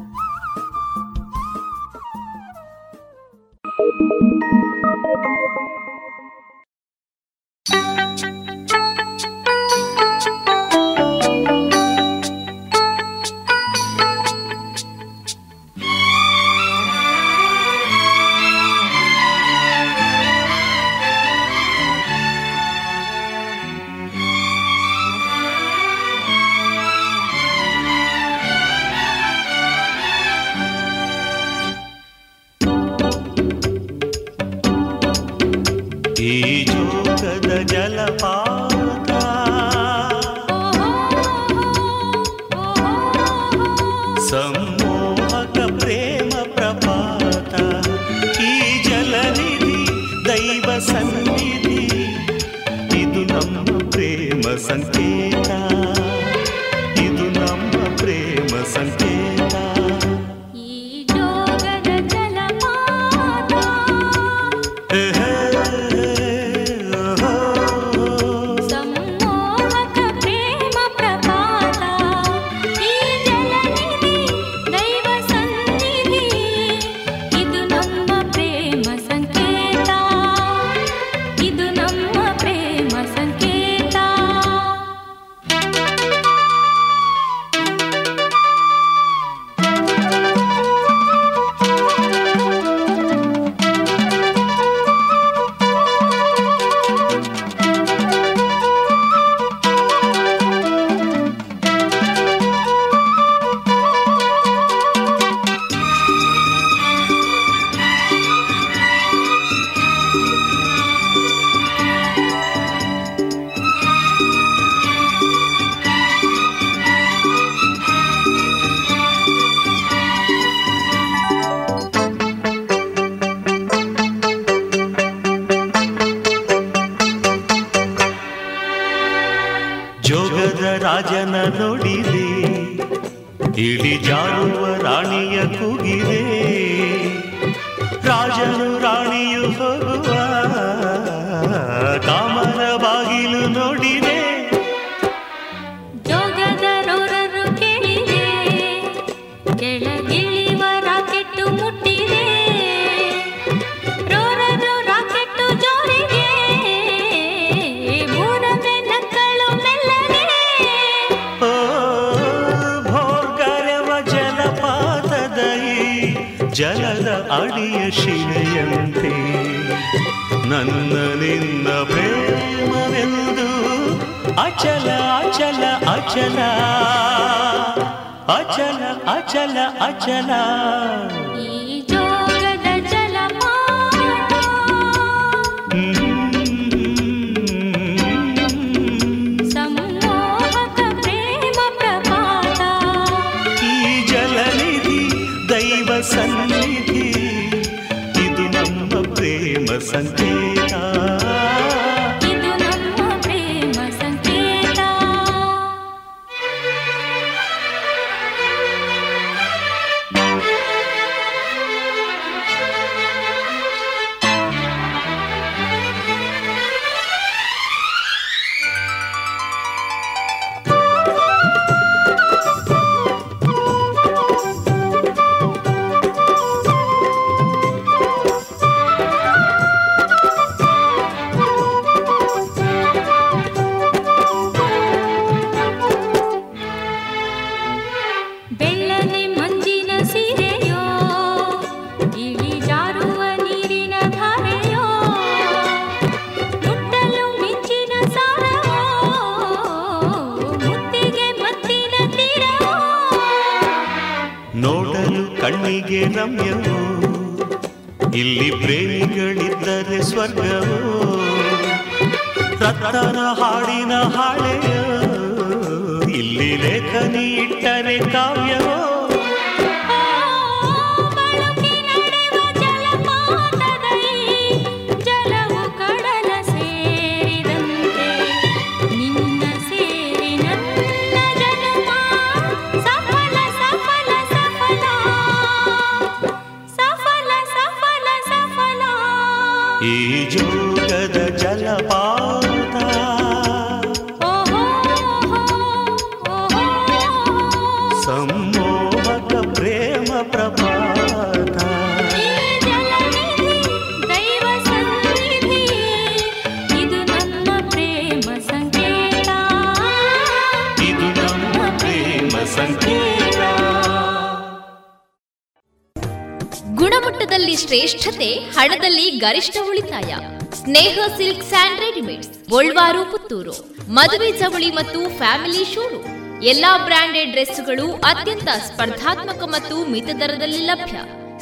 ಶ್ರೇಷ್ಠತೆ, ಹಣದಲ್ಲಿ ಗರಿಷ್ಠ ಉಳಿತಾಯ. Sneha silk and readymades, Golwar, Puttur. ಮದುವೆ ಚವಳಿ ಮತ್ತು ಫ್ಯಾಮಿಲಿ ಶೋರು ಎಲ್ಲಾ ಬ್ರಾಂಡೆಡ್ ಡ್ರೆಸ್ಗಳು ಅತ್ಯಂತ ಸ್ಪರ್ಧಾತ್ಮಕ ಮತ್ತು ಮಿತ ದರದಲ್ಲಿ ಲಭ್ಯ.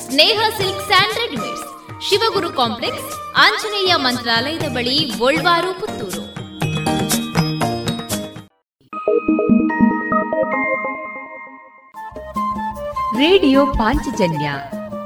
Sneha silk and readymades, Shivaguru complex, Anjaneya ಮಂತ್ರಾಲಯದ ಬಳಿ ಗೋಲ್ವಾರು, ಪುತ್ತೂರು. ರೇಡಿಯೋ ಪಾಂಚಜನ್ಯ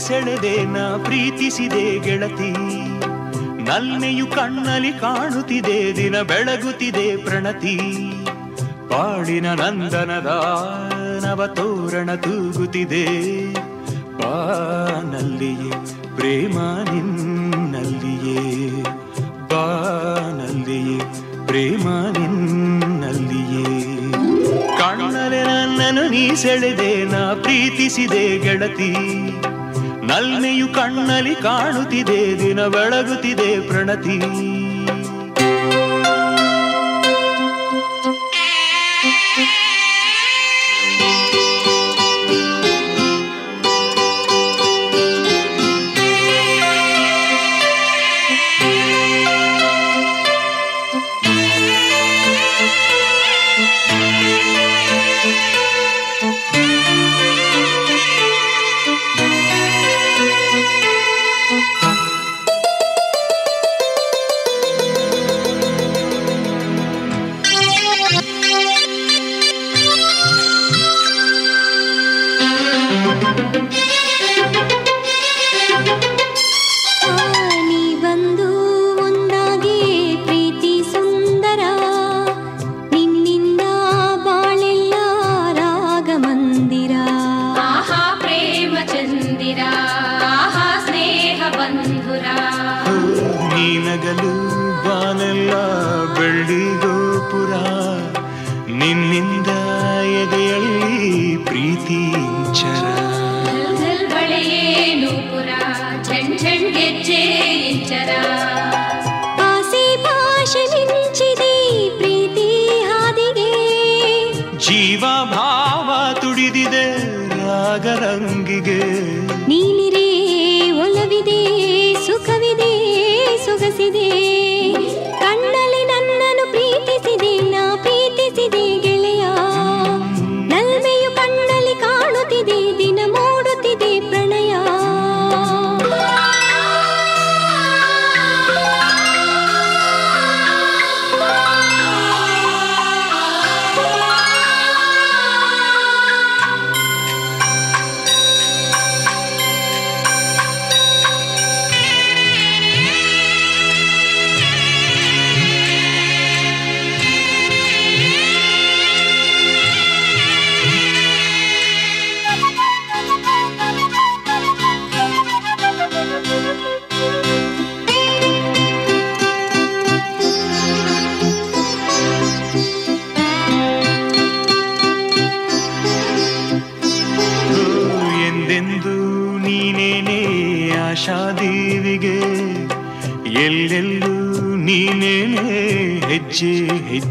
ಸೆಳೆದೆ, ನ ಪ್ರೀತಿಸಿದೆ ಗೆಳತಿ. ನಲ್ಮೆಯು ಕಣ್ಣಲ್ಲಿ ಕಾಣುತ್ತಿದೆ, ದಿನ ಬೆಳಗುತ್ತಿದೆ ಪ್ರಣತಿ. ಪಾಡಿನ ನಂದನದ ನವ ತೋರಣ ತೂಗುತ್ತಿದೆ. ಬಾನಲ್ಲಿಯೇ, ಪ್ರೇಮ ನಿನ್ನಲ್ಲಿಯೇ. ಬಾನಲ್ಲಿಯೇ, ಪ್ರೇಮ ನಿನ್ನಲ್ಲಿಯೇ. ಕಣ್ಣಲೆ ನನ್ನನ್ನು ನೀ ಸೆಳೆದೆ, ನಾ ಪ್ರೀತಿಸಿದೆ ಗೆಳತಿ. ನಲ್ಮೆಯು ಕಣ್ಣಲ್ಲಿ ಕಾಣುತ್ತಿದೆ ದಿನ ಬೆಳಗುತ್ತಿದೆ ಪ್ರಣತಿ.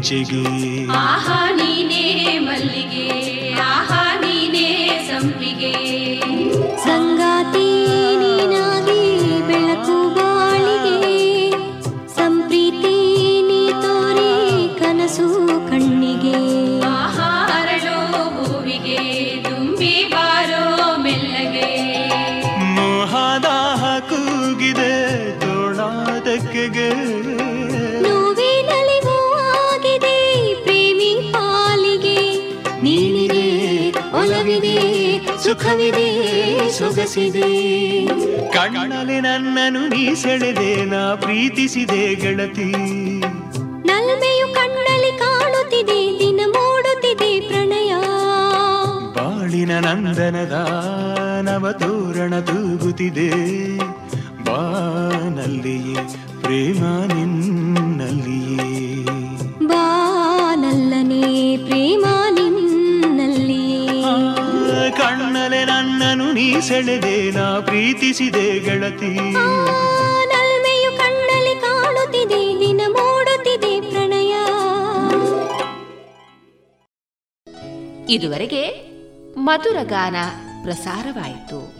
jiggy. ಸೊಗಸಿದೆ ಕಣ್ಣಲ್ಲಿ ನನ್ನನ್ನು ನೀ ಸೆಳೆದೆ ನಾ ಪ್ರೀತಿಸಿದೆ ಗೆಳತಿ. ನಲ್ಮೆಯು ಕಣ್ಣಲ್ಲಿ ಕಾಣುತ್ತಿದೆ ದಿನ ಮೂಡುತ್ತಿದೆ ಪ್ರಣಯ. ಬಾಳಿನ ನಂದನದ ನವ ತೋರಣ ತೂಗುತ್ತಿದೆ. ಬಾನಲ್ಲಿಯೇ ಸೆಳೆದೆ ನಾ ಪ್ರೀತಿಸಿದೆ ಗೆಳತಿ. ನಲ್ಮೆಯು ಕಣ್ಣಲ್ಲಿ ಕಾಣುತ್ತಿದೆ ದಿನ ಮೂಡುತ್ತಿದೆ ಪ್ರಣಯ. ಇದುವರೆಗೆ ಮಧುರ ಗಾನ ಪ್ರಸಾರವಾಯಿತು.